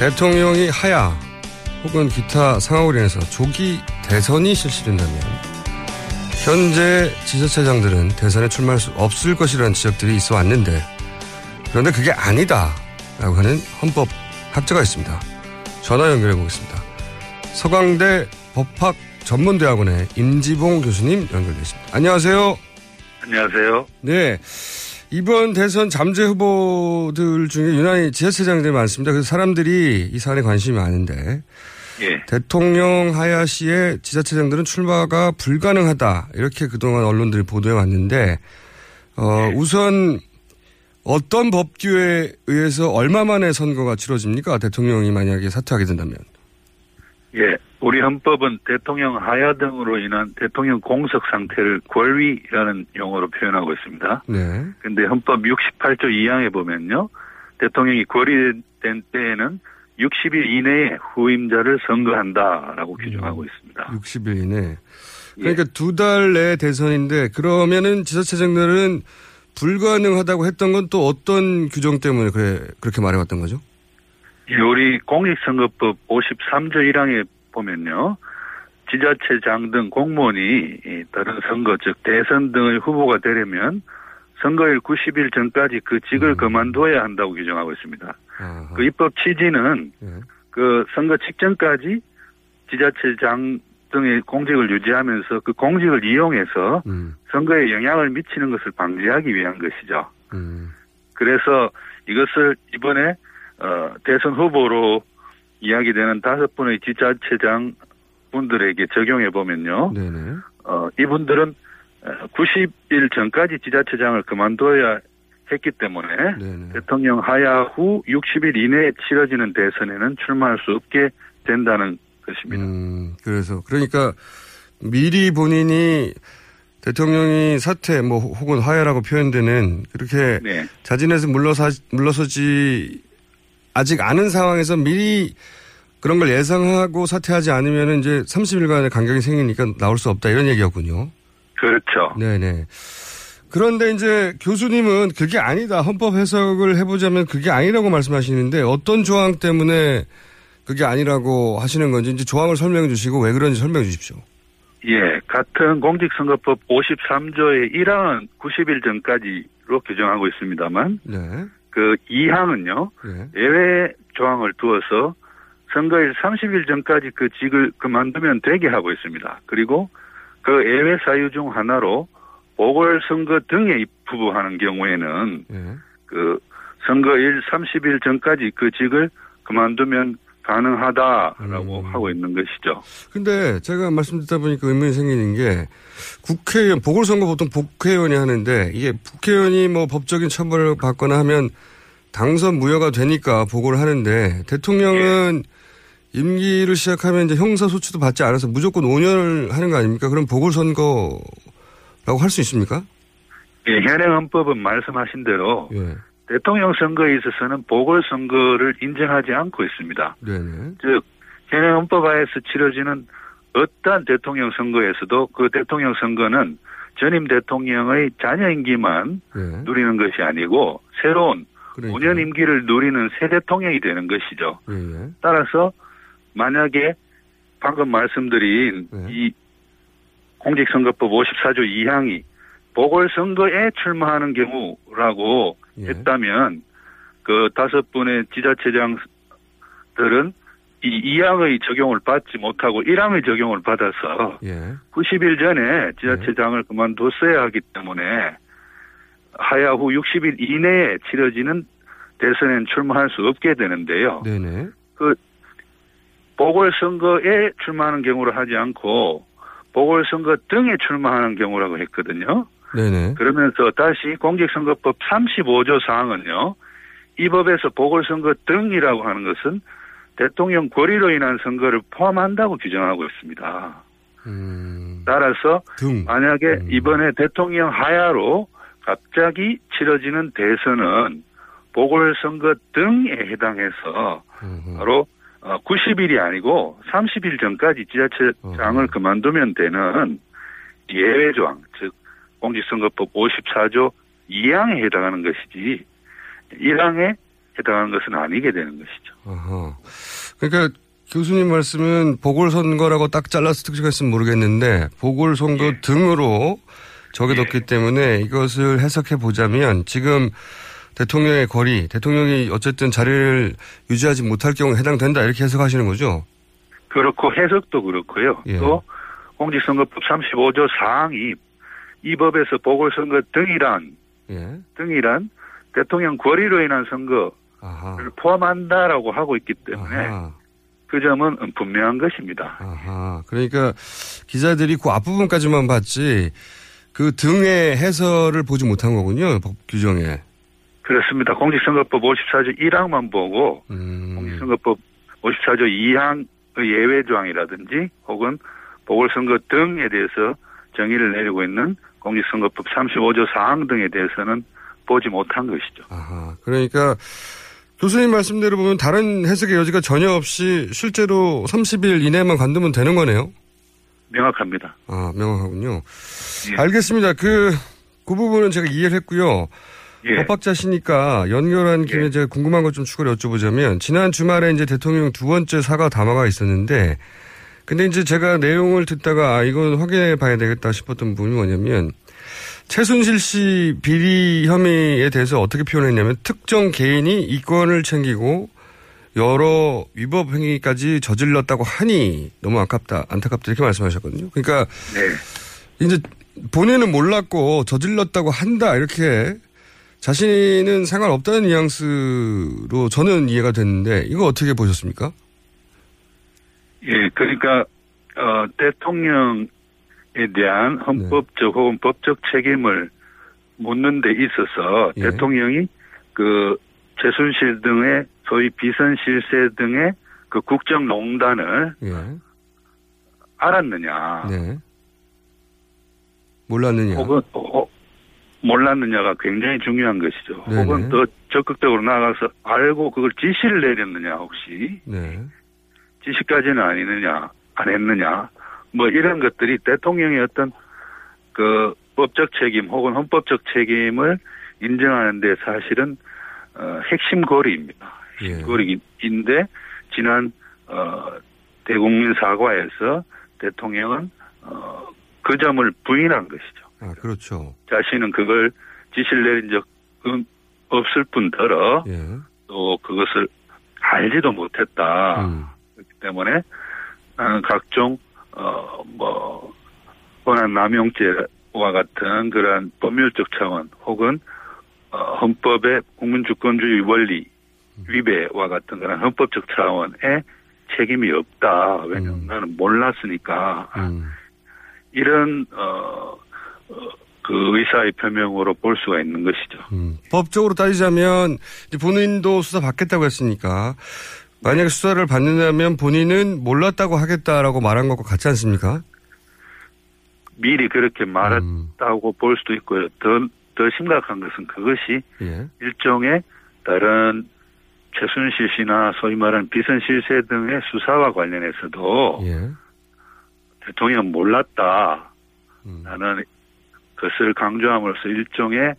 대통령이 하야 혹은 기타 상황으로 인해서 조기 대선이 실시된다면 현재 지자체장들은 대선에 출마할 수 없을 것이라는 지적들이 있어 왔는데 그런데 그게 아니다라고 하는 헌법 학자가 있습니다. 전화 연결해 보겠습니다. 서강대 법학 전문대학원의 임지봉 교수님 연결되어 있습니다. 안녕하세요. 안녕하세요. 네. 이번 대선 잠재 후보들 중에 유난히 지자체장들이 많습니다. 그래서 사람들이 이 사안에 관심이 많은데 예. 대통령 하야시의 지자체장들은 출마가 불가능하다 이렇게 그동안 언론들이 보도해 왔는데 어, 우선 어떤 법규에 의해서 얼마 만에 선거가 치러집니까? 대통령이 만약에 사퇴하게 된다면. 예, 우리 헌법은 대통령 하야 등으로 인한 대통령 공석 상태를 권위라는 용어로 표현하고 있습니다. 네. 근데 헌법 68조 2항에 보면요. 대통령이 권위된 때에는 60일 이내에 후임자를 선거한다라고 규정하고 있습니다. 60일 이내. 그러니까 두달 내 대선인데 그러면은 지자체장들은 불가능하다고 했던 건 또 어떤 규정 때문에 그래 그렇게 말해왔던 거죠? 예, 우리 공익선거법 53조 1항에 보면요. 지자체장 등 공무원이 이 다른 선거 즉 대선 등의 후보가 되려면 선거일 90일 전까지 그 직을 그만둬야 한다고 규정하고 있습니다. 그 입법 취지는 그 선거 직전까지 지자체장들 등의 공직을 유지하면서 그 공직을 이용해서 선거에 영향을 미치는 것을 방지하기 위한 것이죠. 그래서 이것을 이번에 어, 대선 후보로 이야기되는 다섯 분의 지자체장 분들에게 적용해 보면요. 어, 이분들은 90일 전까지 지자체장을 그만둬야 했기 때문에 대통령 하야 후 60일 이내에 치러지는 대선에는 출마할 수 없게 된다는 것입니다. 음, 그래서 그러니까 미리 본인이 대통령이 사퇴 뭐 혹은 하야라고 표현되는 그렇게 네. 자진해서 물러서 물러서지 아직 아는 상황에서 미리 그런 걸 예상하고 사퇴하지 않으면 이제 30일간의 간격이 생기니까 나올 수 없다 이런 얘기였군요. 그렇죠. 네네. 그런데 이제 교수님은 그게 아니다. 헌법 해석을 해보자면 그게 아니라고 말씀하시는데 어떤 조항 때문에 그게 아니라고 하시는 건지 이제 조항을 설명해 주시고 왜 그런지 설명해 주십시오. 예, 같은 공직선거법 53조의 1항은 90일 전까지로 규정하고 있습니다만 네. 그 2항은요. 예외 조항을 두어서 선거일 30일 전까지 그 직을 그만두면 되게 하고 있습니다. 그리고 그 예외 사유 중 하나로 보궐선거 등에 입후보하는 경우에는 그 선거일 30일 전까지 그 직을 그만두면 가능하다라고 하고 있는 것이죠. 근데 제가 말씀 듣다 보니까 의문이 생기는 게 국회의원, 보궐선거 보통 국회의원이 하는데 이게 국회의원이 뭐 법적인 처벌을 받거나 하면 당선 무효가 되니까 보고를 하는데 대통령은 임기를 시작하면 이제 형사소치도 받지 않아서 무조건 5년을 하는 거 아닙니까? 그럼 보궐선거라고 할 수 있습니까? 예, 현행 헌법은 말씀하신 대로 예. 대통령 선거에 있어서는 보궐선거를 인정하지 않고 있습니다. 네네. 즉 현행 헌법 하에서 치러지는 어떠한 대통령 선거에서도 그 대통령 선거는 전임 대통령의 자녀 임기만 네. 누리는 것이 아니고 새로운 그러니까요. 5년 임기를 누리는 새 대통령이 되는 것이죠. 예. 따라서 만약에 방금 말씀드린 네. 이 공직선거법 54조 2항이 보궐선거에 출마하는 경우라고 예. 했다면 그 다섯 분의 지자체장들은 이 2항의 적용을 받지 못하고 1항의 적용을 받아서 예. 90일 전에 지자체장을 그만뒀어야 하기 때문에 하야 후 60일 이내에 치러지는 대선엔 출마할 수 없게 되는데요. 네네. 그 보궐선거에 출마하는 경우로 하지 않고 보궐선거 등에 출마하는 경우라고 했거든요. 네네. 그러면서 다시 공직선거법 35조 사항은요. 이 법에서 보궐선거 등이라고 하는 것은 대통령 권리로 인한 선거를 포함한다고 규정하고 있습니다. 따라서 만약에 이번에 대통령 하야로 갑자기 치러지는 대선은 보궐선거 등에 해당해서 바로 90일이 아니고 30일 전까지 지자체장을 그만두면 되는 예외 조항, 즉 공직선거법 54조 2항에 해당하는 것이지 1항에 해당하는 것은 아니게 되는 것이죠. 어허. 그러니까 교수님 말씀은 보궐선거라고 딱 잘라서 특정했으면 모르겠는데 보궐선거 예. 등으로 적용됐기 때문에 이것을 해석해 보자면 지금 대통령의 거리, 대통령이 어쨌든 자리를 유지하지 못할 경우에 해당된다 이렇게 해석하시는 거죠? 그렇고 해석도 그렇고요. 예. 또 공직선거법 35조 4항이 이 법에서 보궐선거 등이란 예. 등이란 대통령 권리로 인한 선거를 포함한다라고 하고 있기 때문에 그 점은 분명한 것입니다. 아, 그러니까 기자들이 그 앞부분까지만 봤지 그 등의 해설을 보지 못한 거군요. 법 규정에. 그렇습니다. 공직선거법 54조 1항만 보고 음. 공직선거법 54조 2항의 예외 조항이라든지 혹은 보궐선거 등에 대해서 정의를 내리고 있는 공직선거법 35조 4항 등에 대해서는 보지 못한 것이죠. 그러니까 교수님 말씀대로 보면 다른 해석의 여지가 전혀 없이 실제로 30일 이내만 관두면 되는 거네요. 명확합니다. 아, 명확하군요. 예. 알겠습니다. 그, 그 부분은 제가 이해를 했고요. 예. 법학자시니까 연결한 김에 제가 궁금한 것 좀 추가로 여쭤보자면 지난 주말에 이제 대통령 두 번째 사과 담화가 있었는데 근데 이제 제가 내용을 듣다가 아, 이건 확인해 봐야 되겠다 싶었던 부분이 뭐냐면 최순실 씨 비리 혐의에 대해서 어떻게 표현했냐면 특정 개인이 이권을 챙기고 여러 위법 행위까지 저질렀다고 하니 너무 아깝다, 안타깝다 이렇게 말씀하셨거든요. 그러니까 이제 본인은 몰랐고 저질렀다고 한다 이렇게 자신은 상관없다는 뉘앙스로 저는 이해가 됐는데 이거 어떻게 보셨습니까? 예, 그러니까 어, 대통령에 대한 헌법적 혹은 법적 책임을 묻는 데 있어서 예. 대통령이 그 최순실 등의 소위 비선 실세 등의 그 국정농단을 예. 알았느냐 네. 몰랐느냐. 혹은 어, 몰랐느냐가 굉장히 중요한 것이죠. 네네. 혹은 더 적극적으로 나가서 알고 그걸 지시를 내렸느냐 혹시 네. 지시까지는 아니느냐 안 했느냐 뭐 이런 것들이 대통령의 어떤 그 법적 책임 혹은 헌법적 책임을 인정하는데 사실은 어, 핵심 고리입니다. 예. 고리인데 지난 어, 대국민 사과에서 대통령은 어, 그 점을 부인한 것이죠. 아, 그렇죠. 자신은 그걸 지시를 내린 적은 없을 뿐더러 예. 또 그것을 알지도 못했다. 음. 때문에 어, 각종 어뭐 권한 남용죄와 같은 그러한 법률적 차원 혹은 어, 헌법의 국민주권주의 원리 위배와 같은 그런 헌법적 차원의 책임이 없다. 왜냐하면 나는 몰랐으니까 이런 어, 어, 그 의사의 표명으로 볼 수가 있는 것이죠. 법적으로 따지자면 본인도 수사 받겠다고 했으니까 만약에 수사를 받는다면 본인은 몰랐다고 하겠다라고 말한 것과 같지 않습니까? 미리 그렇게 말했다고 볼 수도 있고요. 더, 더 심각한 것은 그것이 예. 일종의 다른 최순실 씨나 소위 말하는 비선 실세 등의 수사와 관련해서도 예. 대통령 몰랐다. 음. 나는 그것을 강조함으로써 일종의 에,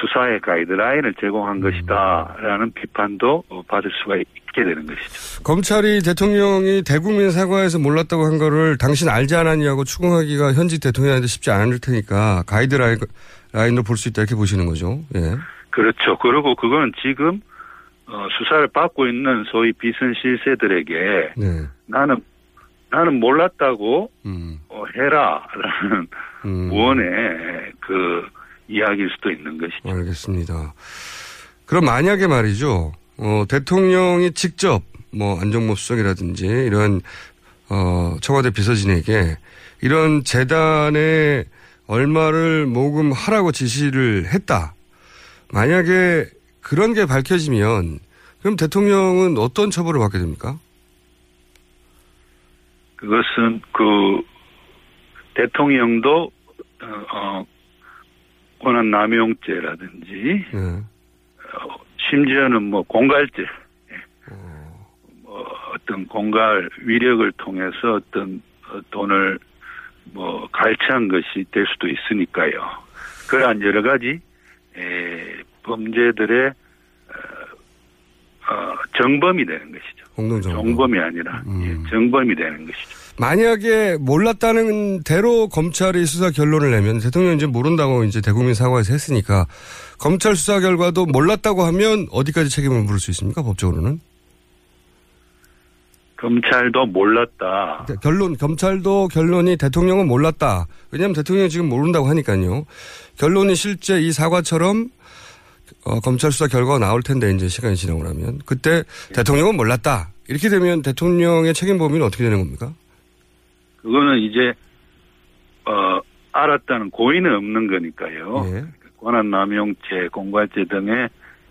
수사의 가이드라인을 제공한 음. 것이다라는 비판도 어, 받을 수가 있게 되는 것이죠. 검찰이 대통령이 대국민 사과에서 몰랐다고 한 거를 당신 알지 않았냐고 추궁하기가 현직 대통령한테 쉽지 않을 테니까 가이드라인, 라인으로 볼 수 있다 이렇게 보시는 거죠. 예. 그렇죠. 그리고 그거는 지금 어, 수사를 받고 있는 소위 비선 실세들에게 네. 나는 나는 몰랐다고 음. 어, 해라라는 무언의 그 이야기일 수도 있는 것이죠. 알겠습니다. 그럼 만약에 말이죠, 어, 대통령이 직접 뭐 안정모 수석이라든지 이런 어, 청와대 비서진에게 이런 재단에 얼마를 모금하라고 지시를 했다. 만약에 그런 게 밝혀지면 그럼 대통령은 어떤 처벌을 받게 됩니까? 그것은 그 대통령도 어, 어, 권한 남용죄라든지 네. 어, 심지어는 뭐 공갈죄 뭐 어떤 공갈 위력을 통해서 어떤 어, 돈을 뭐 갈취한 것이 될 수도 있으니까요. 그러한 여러 가지 에, 범죄들의 어, 어, 정범이 되는 것이죠. 공동정범. 정범이 아니라 예, 정범이 되는 것이죠. 만약에 몰랐다는 대로 검찰이 수사 결론을 내면 대통령이 이제 모른다고 이제 대국민 사과에서 했으니까 검찰 수사 결과도 몰랐다고 하면 어디까지 책임을 물을 수 있습니까? 법적으로는? 검찰도 몰랐다. 결론, 검찰도 결론이 대통령은 몰랐다. 왜냐하면 대통령이 지금 모른다고 하니까요. 결론이 실제 이 사과처럼 어, 검찰 수사 결과가 나올 텐데 이제 시간이 지나고 나면 그때 대통령은 몰랐다. 이렇게 되면 대통령의 책임 범위는 어떻게 되는 겁니까? 그거는 이제 어 알았다는 고의는 없는 거니까요. 예. 권한 남용죄, 공갈죄 등의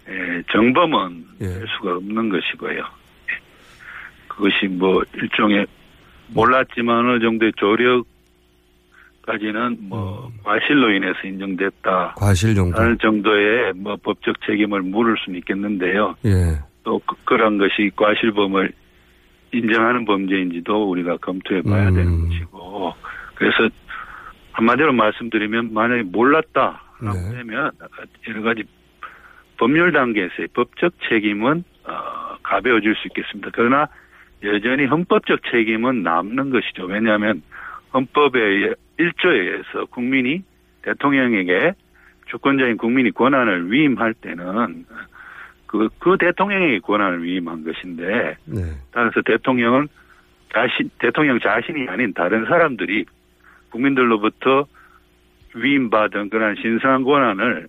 에, 정범은 예. 될 수가 없는 것이고요. 그것이 뭐 일종의 몰랐지만 어느 정도의 조력까지는 뭐 과실로 인해서 인정됐다. 과실 정도. 하는 정도의 뭐 법적 책임을 물을 수는 있겠는데요. 예. 또 그, 그런 것이 과실범을 인정하는 범죄인지도 우리가 검토해 봐야 음. 되는 것이고 그래서 한마디로 말씀드리면 만약에 몰랐다라고 네. 하면 여러 가지 법률 단계에서의 법적 책임은 어, 가벼워질 수 있겠습니다. 그러나 여전히 헌법적 책임은 남는 것이죠. 왜냐하면 헌법의 1조에 의해서 국민이 대통령에게 주권자인 국민이 권한을 위임할 때는 그, 그 대통령의 권한을 위임한 것인데, 네. 따라서 대통령은 자신, 대통령 자신이 아닌 다른 사람들이 국민들로부터 위임받은 그런 신성한 권한을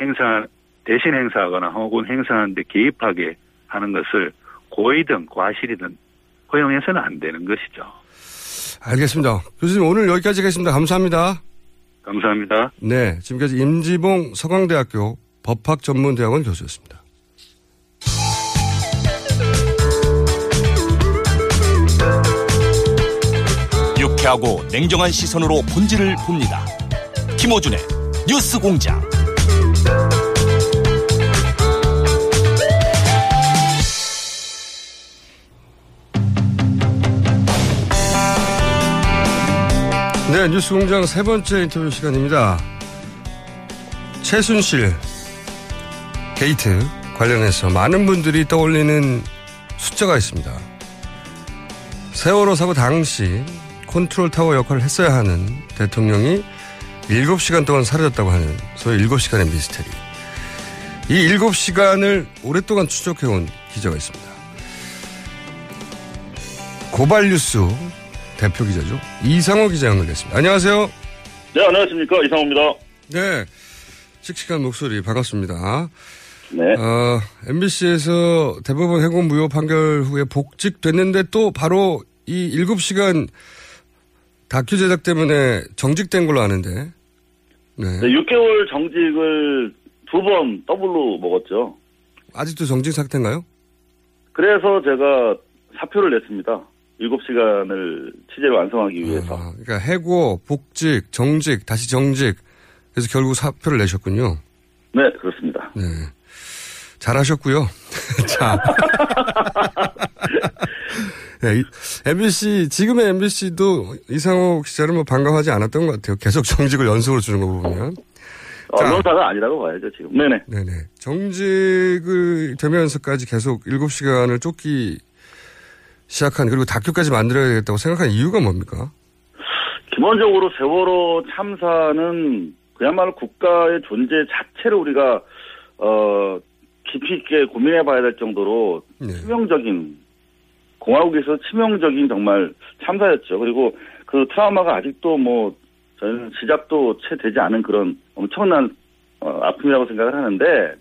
행사, 대신 행사하거나 혹은 행사하는데 개입하게 하는 것을 고의든 과실이든 허용해서는 안 되는 것이죠. 알겠습니다. 교수님 오늘 여기까지 하겠습니다. 감사합니다. 감사합니다. 네. 지금까지 임지봉 서강대학교 법학전문대학원 교수였습니다. 유쾌하고 냉정한 시선으로 본질을 봅니다. 김호준의 뉴스 공장. 네, 뉴스 공장 세 번째 인터뷰 시간입니다. 최순실 게이트 관련해서 많은 분들이 떠올리는 숫자가 있습니다. 세월호 사고 당시 컨트롤 타워 역할을 했어야 하는 대통령이 7시간 동안 사라졌다고 하는 소위 7시간의 미스테리. 이 7시간을 오랫동안 추적해온 기자가 있습니다. 고발뉴스 대표 기자죠. 이상호 기자 연결됐습니다. 안녕하세요. 네, 안녕하십니까. 이상호입니다. 네. 씩씩한 목소리 반갑습니다. 네. 어, MBC에서 대법원 해고 무효 판결 후에 복직됐는데 또 바로 이 7시간 다큐 제작 때문에 정직된 걸로 아는데. 네. 네, 6개월 정직을 두 번 더블로 먹었죠. 아직도 정직 상태인가요? 그래서 제가 사표를 냈습니다. 7시간을 취재를 완성하기 위해서. 아, 그러니까 해고, 복직, 정직, 다시 정직. 그래서 결국 사표를 내셨군요. 네, 그렇습니다. 네. 잘하셨고요. 자. 네, MBC, 지금의 MBC도 이상호 기자를 뭐 반가워하지 않았던 것 같아요. 계속 정직을 연속으로 주는 거 보면. 언론사가 아니라고 봐야죠, 지금. 네네. 네네. 정직을 되면서까지 계속 7시간을 쫓기 시작한, 그리고 다큐까지 만들어야 되겠다고 생각한 이유가 뭡니까? 기본적으로 세월호 참사는 그야말로 국가의 존재 자체를 우리가, 어, 깊이 있게 고민해 봐야 될 정도로 치명적인, 공화국에서 치명적인 정말 참사였죠. 그리고 그 트라우마가 아직도 뭐, 저는 시작도 채 되지 않은 그런 엄청난 어, 아픔이라고 생각을 하는데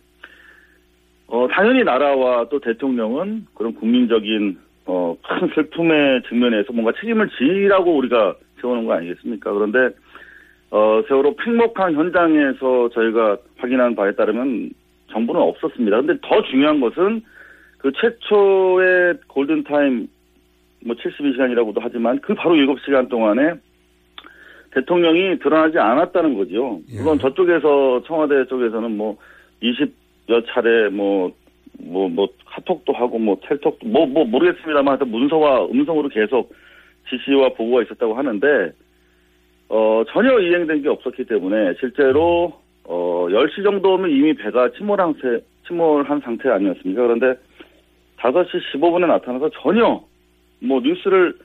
어, 당연히 나라와 또 대통령은 그런 국민적인 어, 큰 슬픔의 측면에서 뭔가 책임을 지라고 우리가 세우는 거 아니겠습니까? 그런데 어, 세월호 팽목항 현장에서 저희가 확인한 바에 따르면 정보는 없었습니다. 근데 더 중요한 것은 그 최초의 골든타임 뭐 72시간이라고도 하지만 그 바로 7시간 동안에 대통령이 드러나지 않았다는 거죠. 물론 저쪽에서 청와대 쪽에서는 뭐 20여 차례 뭐 뭐 뭐 카톡도 하고 뭐 텔톡도 뭐 뭐 모르겠습니다만 하여튼 문서와 음성으로 계속 지시와 보고가 있었다고 하는데 어 전혀 이행된 게 없었기 때문에 실제로 어 10시 정도면 이미 배가 침몰한 침몰한 상태 아니었습니까? 그런데 5시 15분에 나타나서 전혀 뭐 뉴스를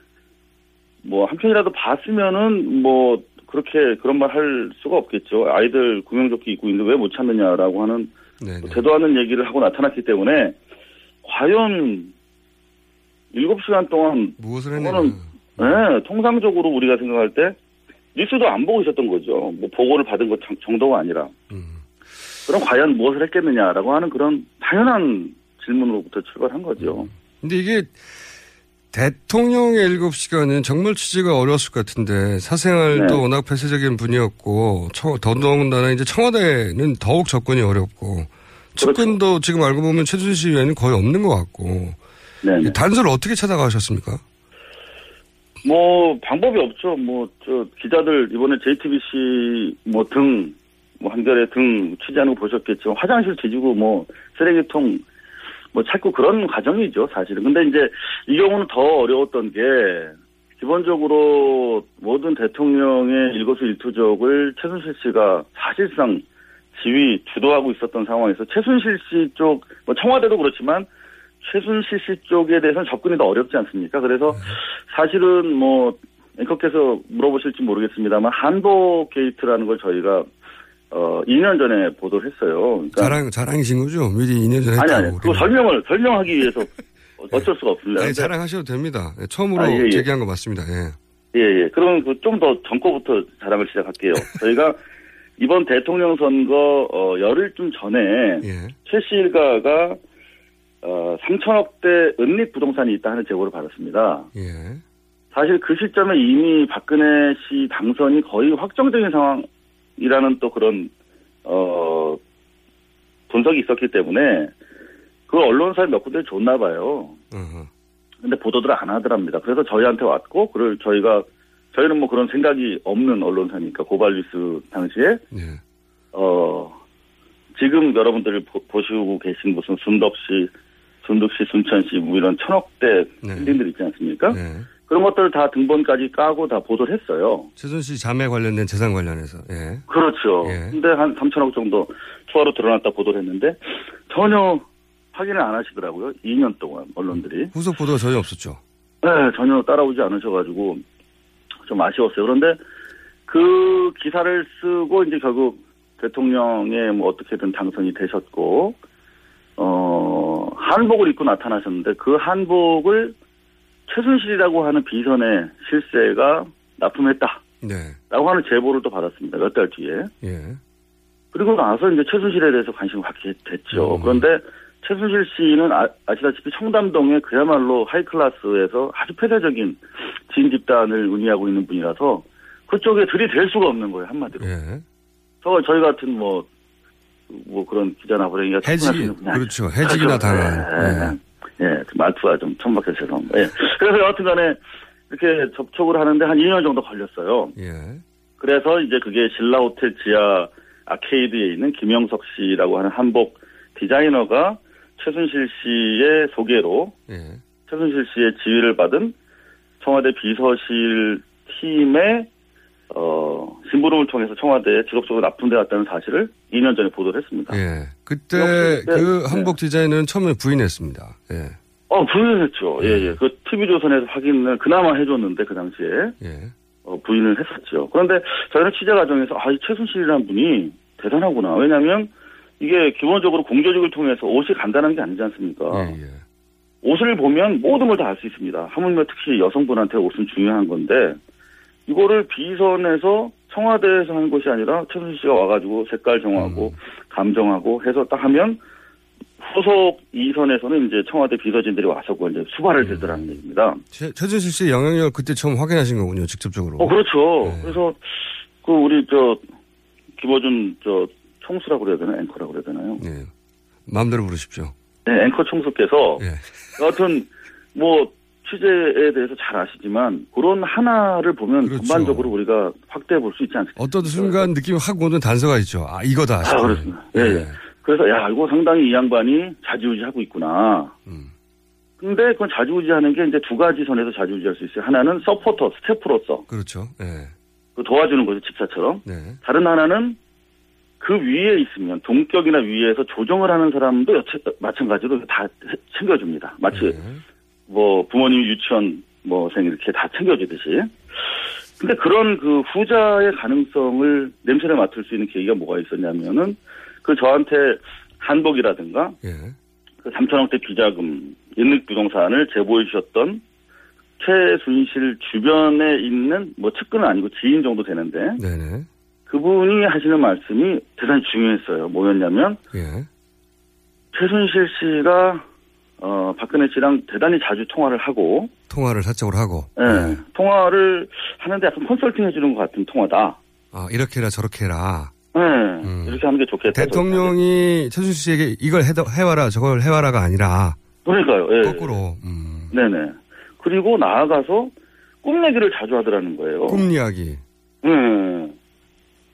뭐 한 편이라도 봤으면은 뭐 그렇게 그런 말 할 수가 없겠죠. 아이들 구명조끼 입고 있는데 왜 못 찾느냐라고 하는 뭐 되도 않는 얘기를 하고 나타났기 때문에 과연 7시간 동안 무엇을 했느냐. 네, 통상적으로 우리가 생각할 때 뉴스도 안 보고 있었던 거죠. 뭐 보고를 받은 것 정도가 아니라. 그럼 과연 무엇을 했겠느냐라고 하는 그런 당연한 질문으로부터 출발한 거죠. 근데 이게 대통령의 7시간은 정말 취재가 어려웠을 것 같은데 사생활도 네. 워낙 폐쇄적인 분이었고 처- 더더군다나 이제 청와대는 더욱 접근이 어렵고 측근도 지금 알고 보면 최순실 외에는 거의 없는 것 같고 이 단서를 어떻게 찾아가셨습니까? 뭐 방법이 없죠. 뭐 저 기자들 이번에 JTBC 뭐 등 뭐 한겨레 등 취재하는 거 보셨겠지만 화장실 뒤지고 뭐 쓰레기통 뭐 찾고 그런 과정이죠 사실은. 근데 이제 이 경우는 더 어려웠던 게 기본적으로 모든 대통령의 일거수일투족을 최순실 씨가 사실상 지휘 주도하고 있었던 상황에서 최순실 씨 쪽 뭐 청와대도 그렇지만 최순실 씨 쪽에 대해서는 접근이 더 어렵지 않습니까? 그래서 사실은 뭐 앵커께서 물어보실지 모르겠습니다만 한복 게이트라는 걸 저희가 어, 2년 전에 보도를 했어요. 그러니까 자랑, 자랑이신 거죠? 미리 2년 전에 아니. 아니, 그 설명을, 설명하기 위해서 어쩔 수가 없습니다. 아니, 자랑하셔도 됩니다. 예, 처음으로 아, 예, 예. 제기한 거 맞습니다. 예. 예, 예. 그러면 그 좀 더 전 거부터 자랑을 시작할게요. 저희가 이번 대통령 선거, 어, 열흘쯤 전에 예. 최씨 일가가 어, 3천억대 은닉 부동산이 있다 하는 제보를 받았습니다. 예. 사실 그 시점에 이미 박근혜 씨 당선이 거의 확정적인 상황 이라는 또 그런 어 분석이 있었기 때문에 그 언론사에 몇 군데 줬나 봐요. 근데 보도들 안 하더랍니다. 그래서 저희한테 왔고, 그걸 저희가 저희는 뭐 그런 생각이 없는 언론사니까 고발뉴스 당시에 어 지금 여러분들이 보, 보시고 계신 무슨 순덕 씨, 순덕 씨, 순천 씨, 뭐 이런 천억대 빌딩들 있지 않습니까? 그런 것들 다 등본까지 까고 다 보도를 했어요. 최순실 자매 관련된 재산 관련해서. 예. 그렇죠. 예. 근데 한 3천억 정도 추가로 드러났다 보도를 했는데 전혀 확인을 안 하시더라고요. 2년 동안 언론들이. 후속 보도가 전혀 없었죠. 네, 전혀 따라오지 않으셔가지고 좀 아쉬웠어요. 그런데 그 기사를 쓰고 이제 결국 대통령에 뭐 어떻게든 당선이 되셨고, 어, 한복을 입고 나타나셨는데 그 한복을 최순실이라고 하는 비선의 실세가 납품했다. 네. 라고 하는 제보를 또 받았습니다. 몇 달 뒤에. 예. 그리고 나서 이제 최순실에 대해서 관심을 갖게 됐죠. 음. 그런데 최순실 씨는 아, 아시다시피 청담동에 그야말로 하이클래스에서 아주 폐쇄적인 지인 집단을 운이하고 있는 분이라서 그쪽에 들이댈 수가 없는 거예요, 한마디로. 예. 저, 저희 같은 뭐, 뭐 그런 기자나 있는 분이 아니죠. 그렇죠. 해직이나 그렇죠. 당한. 예, 예, 말투가 좀 천박해서 죄송합니다. 예. 그래서 여하튼 간에 이렇게 접촉을 하는데 한 2년 정도 걸렸어요. 예. 그래서 이제 그게 신라 호텔 지하 아케이드에 있는 김영석 씨라고 하는 한복 디자이너가 최순실 씨의 소개로 예. 최순실 씨의 지휘를 받은 청와대 비서실 팀의 어, 심부름을 통해서 청와대에 지속적으로 납품돼 왔다는 사실을 2년 전에 보도를 했습니다. 예. 그때 네, 그 네. 한복 디자인은 처음에 부인했습니다. 예. 어, 부인을 했죠. 예, 예. 그 TV조선에서 확인을 그나마 해줬는데, 그 당시에. 예. 어, 부인을 했었죠. 그런데 저희는 취재 과정에서, 아, 이 최순실이라는 분이 대단하구나. 왜냐면, 이게 기본적으로 공조직을 통해서 옷이 간단한 게 아니지 않습니까? 예, 옷을 보면 모든 걸 다 알 수 있습니다. 하물며 특히 여성분한테 옷은 중요한 건데, 이거를 비선에서 청와대에서 하는 것이 아니라 최순실 씨가 와가지고 색깔 정하고 감정하고 해서 딱 하면 후속 이선에서는 이제 청와대 비서진들이 와서 이제 수발을 들더라는 얘기입니다. 최, 최준실 씨의 영향력을 그때 처음 확인하신 거군요, 직접적으로. 어, 그렇죠. 그래서 그 우리 저 김어준 저 총수라고 그래야 되나 앵커라고 그래야 되나요? 네. 마음대로 부르십시오. 네, 앵커 총수께서 예. 여하튼 뭐 취재에 대해서 잘 아시지만 그런 하나를 보면 그렇죠. 전반적으로 우리가 확대해 볼 수 있지 않습니까? 어떤 순간 느낌이 확 오는 단서가 있죠. 아, 이거다. 아. 그렇습니다. 예, 예. 그래서 야 이거 상당히 이 양반이 자지우지하고 있구나. 음. 근데 그건 자지우지하는 게 이제 두 가지 선에서 자지우지할 수 있어요. 하나는 서포터, 스태프로서 그렇죠. 예. 그 도와주는 거죠 집사처럼. 네. 다른 하나는 그 위에 있으면 동격이나 위에서 조정을 하는 사람도 여차, 마찬가지로 다 해- 챙겨줍니다. 마치 뭐 부모님 유치원 뭐생 이렇게 다 챙겨주듯이. 근데 그런 그 후자의 가능성을 냄새를 맡을 수 있는 계기가 뭐가 있었냐면은 그 저한테 한복이라든가 그 3천억대 비자금 인lực 부동산을 제보해 주셨던 최순실 주변에 있는 뭐 측근은 아니고 지인 정도 되는데 네네. 그분이 하시는 말씀이 대단히 중요했어요. 뭐였냐면 예. 최순실 씨가 어 박근혜 씨랑 대단히 자주 통화를 하고 통화를 사적으로 하고. 예, 통화를 하는데 약간 컨설팅 해주는 것 같은 통화다. 아, 이렇게 해라, 저렇게 해라. 예, 이렇게 하는 게 좋겠다. 대통령이 최준실 씨에게 이걸 해, 해와라, 저걸 해와라가 아니라. 그러니까요. 예. 거꾸로. 네네. 그리고 나아가서 꿈 얘기를 자주 하더라는 거예요. 꿈 이야기. 예.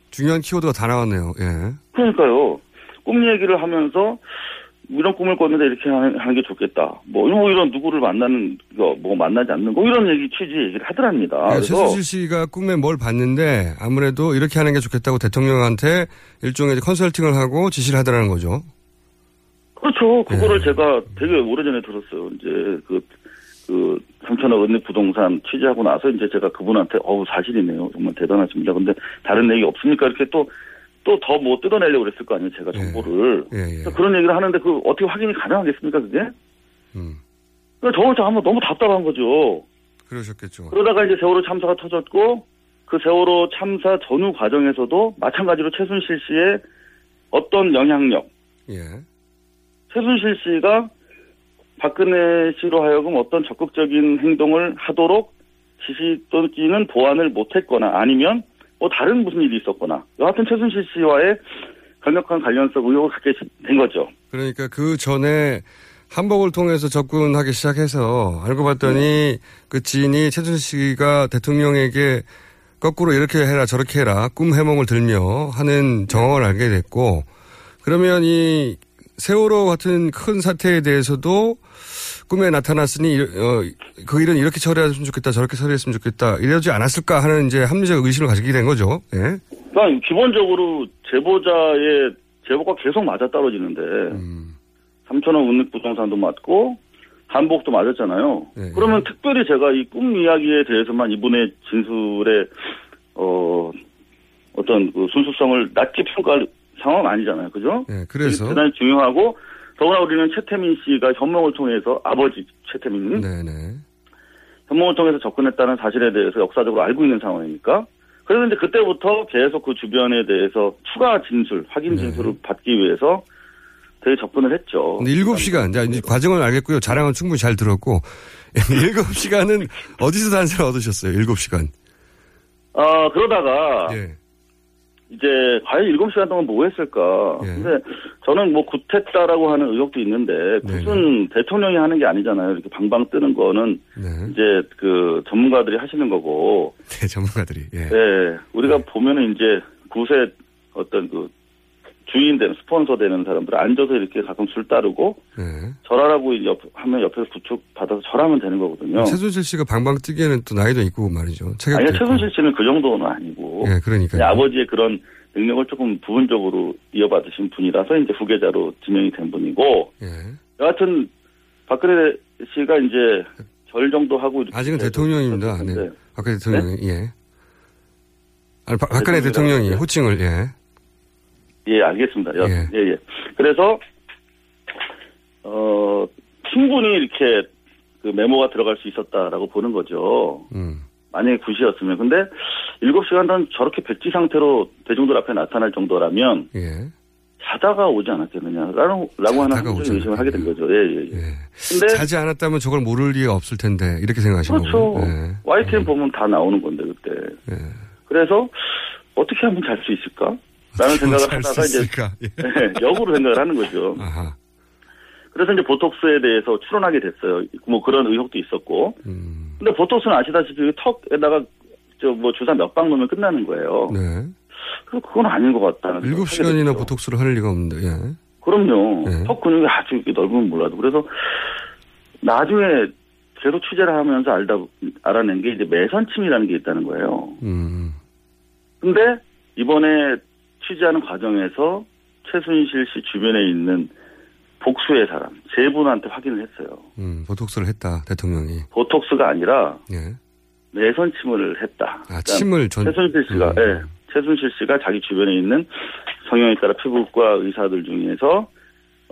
중요한 키워드가 다 나왔네요. 예. 그러니까요. 꿈 얘기를 하면서 이런 꿈을 꿨는데 이렇게 하는, 하는 게 좋겠다. 뭐, 뭐 이런 누구를 만나는 거, 뭐 만나지 않는 거 이런 얘기 취지 얘기를 하더랍니다. 예, 그래서 최순실 씨가 꿈에 뭘 봤는데 아무래도 이렇게 하는 게 좋겠다고 대통령한테 일종의 컨설팅을 하고 지시를 하더라는 거죠. 그렇죠. 그거를 예. 제가 되게 오래전에 들었어요. 이제 그, 그, 삼천억 은닉 부동산 취재하고 나서 이제 제가 그분한테, 어우, 사실이네요. 정말 대단하십니다. 근데 다른 얘기 없습니까? 이렇게 또 또 더 뭐 뜯어내려고 그랬을 거 아니에요, 제가 정보를. 예, 예. 그런 얘기를 하는데 그 어떻게 확인이 가능하겠습니까, 그게? 음. 그러니까 저 혼자 한번 너무 답답한 거죠. 그러셨겠죠. 그러다가 이제 세월호 참사가 터졌고 그 세월호 참사 전후 과정에서도 마찬가지로 최순실 씨의 어떤 영향력, 예. 최순실 씨가 박근혜 씨로 하여금 어떤 적극적인 행동을 하도록 지시 또는 보완을 못했거나 아니면 뭐 다른 무슨 일이 있었거나. 여하튼 최순실 씨와의 강력한 관련성 의혹을 갖게 된 거죠. 그러니까 그 전에 한복을 통해서 접근하기 시작해서 알고 봤더니 그 지인이 최순실 씨가 대통령에게 거꾸로 이렇게 해라 저렇게 해라 꿈 해몽을 들며 하는 정황을 알게 됐고 그러면 이 세월호 같은 큰 사태에 대해서도 꿈에 나타났으니 어, 그 일은 이렇게 처리했으면 좋겠다 저렇게 처리했으면 좋겠다 이러지 않았을까 하는 이제 합리적 의심을 가지게 된 거죠. 예. 그러니까 기본적으로 제보자의 제보가 계속 맞아 떨어지는데 삼천원 운익부동산도 맞고 한복도 맞았잖아요. 그러면 특별히 제가 이 꿈 이야기에 대해서만 이분의 진술에 어 어떤 그 순수성을 낮게 평가할 상황은 아니잖아요. 그죠? 예, 그래서 대단히 중요하고 더구나 우리는 최태민 씨가 현명을 통해서 아버지 최태민 네네. 현몽을 통해서 접근했다는 사실에 대해서 역사적으로 알고 있는 상황이니까. 그래서 이제 그때부터 계속 그 주변에 대해서 추가 진술, 확인 진술을 받기 위해서 되게 접근을 했죠. 근데 7시간, 자, 이제 과정을 알겠고요. 자랑은 충분히 잘 들었고, 7시간은 어디서 단서를 얻으셨어요? 7시간. 아, 그러다가, 예. 이제, 과연 7시간 동안 뭐 했을까. 예. 근데 저는 뭐 굿했다라고 하는 의혹도 있는데, 네, 굿은 대통령이 하는 게 아니잖아요. 이렇게 방방 뜨는 거는, 이제 그 전문가들이 하시는 거고, 네, 전문가들이. 예. 예, 우리가 보면은 이제 굿의 어떤 그 주인 되는, 스폰서 되는 사람들 앉아서 이렇게 가끔 술 따르고, 네. 절하라고 옆, 하면 옆에서 부축 받아서 절하면 되는 거거든요. 최순실 씨가 방방 뜨기에는 또 나이도 있고 말이죠. 아니. 최순실 씨는 그 정도는 아니고. 예, 그러니까요. 그냥 아버지의 그런 능력을 조금 부분적으로 이어받으신 분이라서 이제 후계자로 지명이 된 분이고. 예. 여하튼, 박근혜 씨가 이제 절 정도 하고. 아직은 대통령입니다. 네. 박근혜 대통령이, 예. 아니, 박- 박근혜 대통령이 호칭을, 예. 예, 알겠습니다. 여- 예. 예, 예. 그래서, 어, 충분히 이렇게 그 메모가 들어갈 수 있었다라고 보는 거죠. 음. 만약에 굿이었으면. 근데 7시간 동안 저렇게 백지 상태로 대중들 앞에 나타날 정도라면 예. 자다가 오지 않았겠느냐라고 라고 하는 합리적인 의심을 하게 된 거죠. 예, 예, 예. 근데 자지 않았다면 저걸 모를 리가 없을 텐데, 이렇게 생각하신 그렇죠. 예. YTN 보면 다 나오는 건데 그때. 그래서 어떻게 하면 잘 수 있을까? 라는 생각을 하다가 이제? 예. 네, 역으로 생각을 하는 거죠. 아하. 그래서 이제 보톡스에 대해서 추론하게 됐어요. 뭐 그런 의혹도 있었고. 음. 근데 보톡스는 아시다시피 턱에다가 저 뭐 주사 몇방 놓으면 끝나는 거예요. 네. 그래서 그건 아닌 것 같다는. 생각을 일곱 하게 시간이나 됐죠. 보톡스를 할 리가 없는데, 예. 그럼요. 네. 턱 근육이 아주 넓으면 몰라도. 그래서 나중에 계속 취재를 하면서 알다, 알아낸 게 이제 매선침이라는 게 있다는 거예요. 음. 근데 이번에 취재하는 과정에서 최순실 씨 주변에 있는 복수의 사람 세 분한테 확인을 했어요. 음, 보톡스를 했다, 대통령이. 보톡스가 아니라 예. 내선 침을 했다. 아, 침을 전- 최순실 씨가 음. 예. 최순실 씨가 자기 주변에 있는 성형에 따라 피부과 의사들 중에서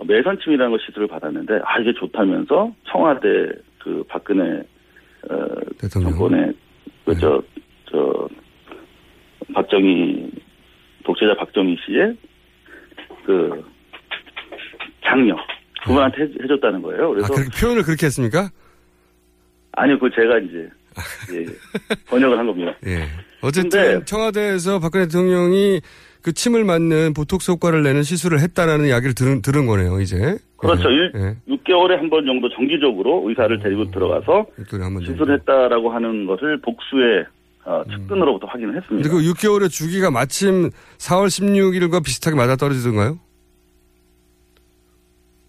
매선 침이라는 걸 시술을 받았는데 아 이게 좋다면서 청와대 그 박근혜 어, 대통령. 정권의 그저 저 박정희 독재자 박정희 씨의 그 장녀 그분한테 해- 해줬다는 거예요. 아, 그래서 그렇게 표현을 그렇게 했습니까? 아니요, 그 제가 이제 예, 번역을 한 겁니다. 예. 어쨌든 청와대에서 박근혜 대통령이 그 침을 맞는 보톡스 효과를 내는 시술을 했다라는 이야기를 들은, 들은 거네요, 이제. 그렇죠. 예. 일, 6개월에 한 번 정도 정기적으로 의사를 데리고 들어가서 한번 정도. 시술했다라고 하는 것을 복수의 어, 측근으로부터 확인을 했습니다. 그 6개월의 주기가 마침 4월 16일과 비슷하게 맞아 떨어지던가요?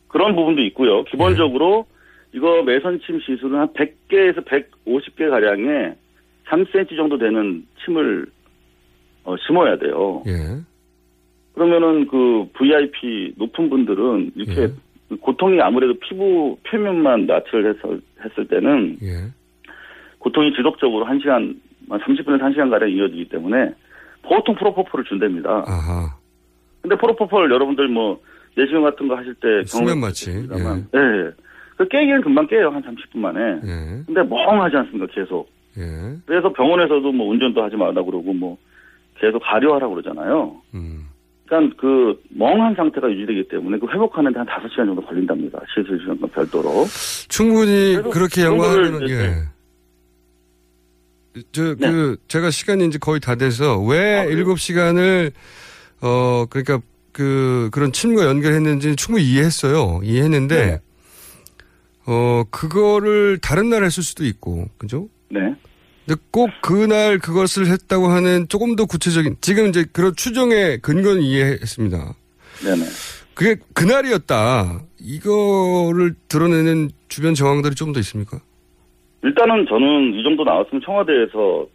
그런 부분도 있고요. 기본적으로 네. 이거 매선침 시술은 한 100개에서 150개 가량의 3cm 정도 되는 침을 어, 심어야 돼요. 예. 그러면은 그 VIP 높은 분들은 이렇게 예. 고통이 아무래도 피부 표면만 해서 했을 때는 예. 고통이 지속적으로 1시간, 30분에서 1시간 가량 이어지기 때문에 보통 프로포폴을 준답니다. 아하. 근데 프로포폴 여러분들 뭐 내시경 같은 거 하실 때 수면 마취. 예. 예. 예. 그 깨기는 금방 깨요 한 30분 만에. 예. 근데 멍하지 않습니까 계속. 예. 그래서 병원에서도 뭐 운전도 하지 말라 그러고 뭐 계속 가려하라 그러잖아요. 음. 그러니까 그 멍한 상태가 유지되기 때문에 그 회복하는데 한 5시간 정도 걸린답니다. 시술 시간과 별도로. 충분히 그렇게 이제 예. 저, 네. 그, 제가 시간이 이제 거의 다 돼서 왜 아, 일곱 시간을, 어, 그러니까 그, 그런 침과 연결했는지 충분히 이해했어요. 이해했는데, 네. 어, 그거를 다른 날 했을 수도 있고, 그죠? 네. 근데 꼭 그날 그것을 했다고 하는 조금 더 구체적인, 지금 이제 그런 추정의 근거는 이해했습니다. 네네. 그게 그날이었다. 이거를 드러내는 주변 정황들이 좀 더 있습니까? 일단은 저는 이 정도 나왔으면 청와대에서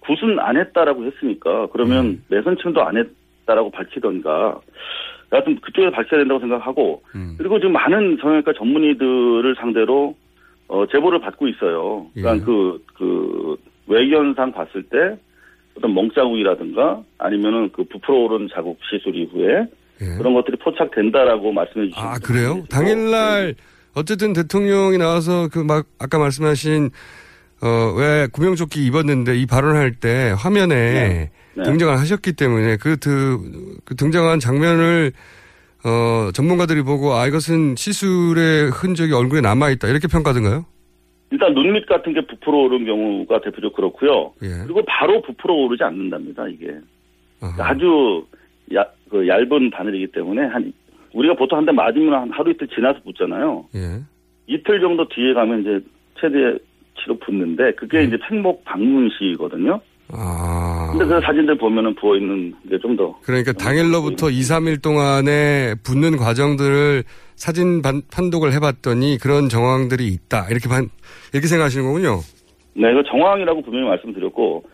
굿은 안 했다라고 했으니까 그러면 음. 매선층도 안 했다라고 밝히던가 여하튼 그쪽에서 밝혀야 된다고 생각하고 음. 그리고 지금 많은 성형외과 전문의들을 상대로 어, 제보를 받고 있어요. 그러니까 예. 그, 그 외견상 봤을 때 어떤 멍자국이라든가 아니면은 그 부풀어 오른 자국 시술 이후에 그런 것들이 포착된다라고 말씀해 주신 예. 아, 그래요? 당일날, 어쨌든 대통령이 나와서 그 막, 아까 말씀하신, 어, 왜 구명조끼 입었는데 이 발언할 때 화면에 네. 네. 등장을 하셨기 때문에 그, 그, 그 등장한 장면을, 어, 전문가들이 보고, 아, 이것은 시술의 흔적이 얼굴에 남아 있다. 이렇게 평가하던가요? 일단 눈밑 같은 게 부풀어 오른 경우가 대표적으로 그렇고요. 예. 그리고 바로 부풀어 오르지 않는답니다, 이게. 아주 야, 그 얇은 바늘이기 때문에 한 우리가 보통 한 대 맞으면 한 하루 이틀 지나서 붙잖아요. 예. 이틀 정도 뒤에 가면 이제 최대치로 붙는데 그게 이제 팽목 방문 시거든요. 아. 근데 그 사진들 보면은 부어 있는 게 좀 더 그러니까 당일로부터 2, 3일 동안에 붙는 과정들을 사진 반- 판독을 해봤더니 그런 정황들이 있다. 이렇게 반, 이렇게 생각하시는 거군요. 네, 그 정황이라고 분명히 말씀드렸고,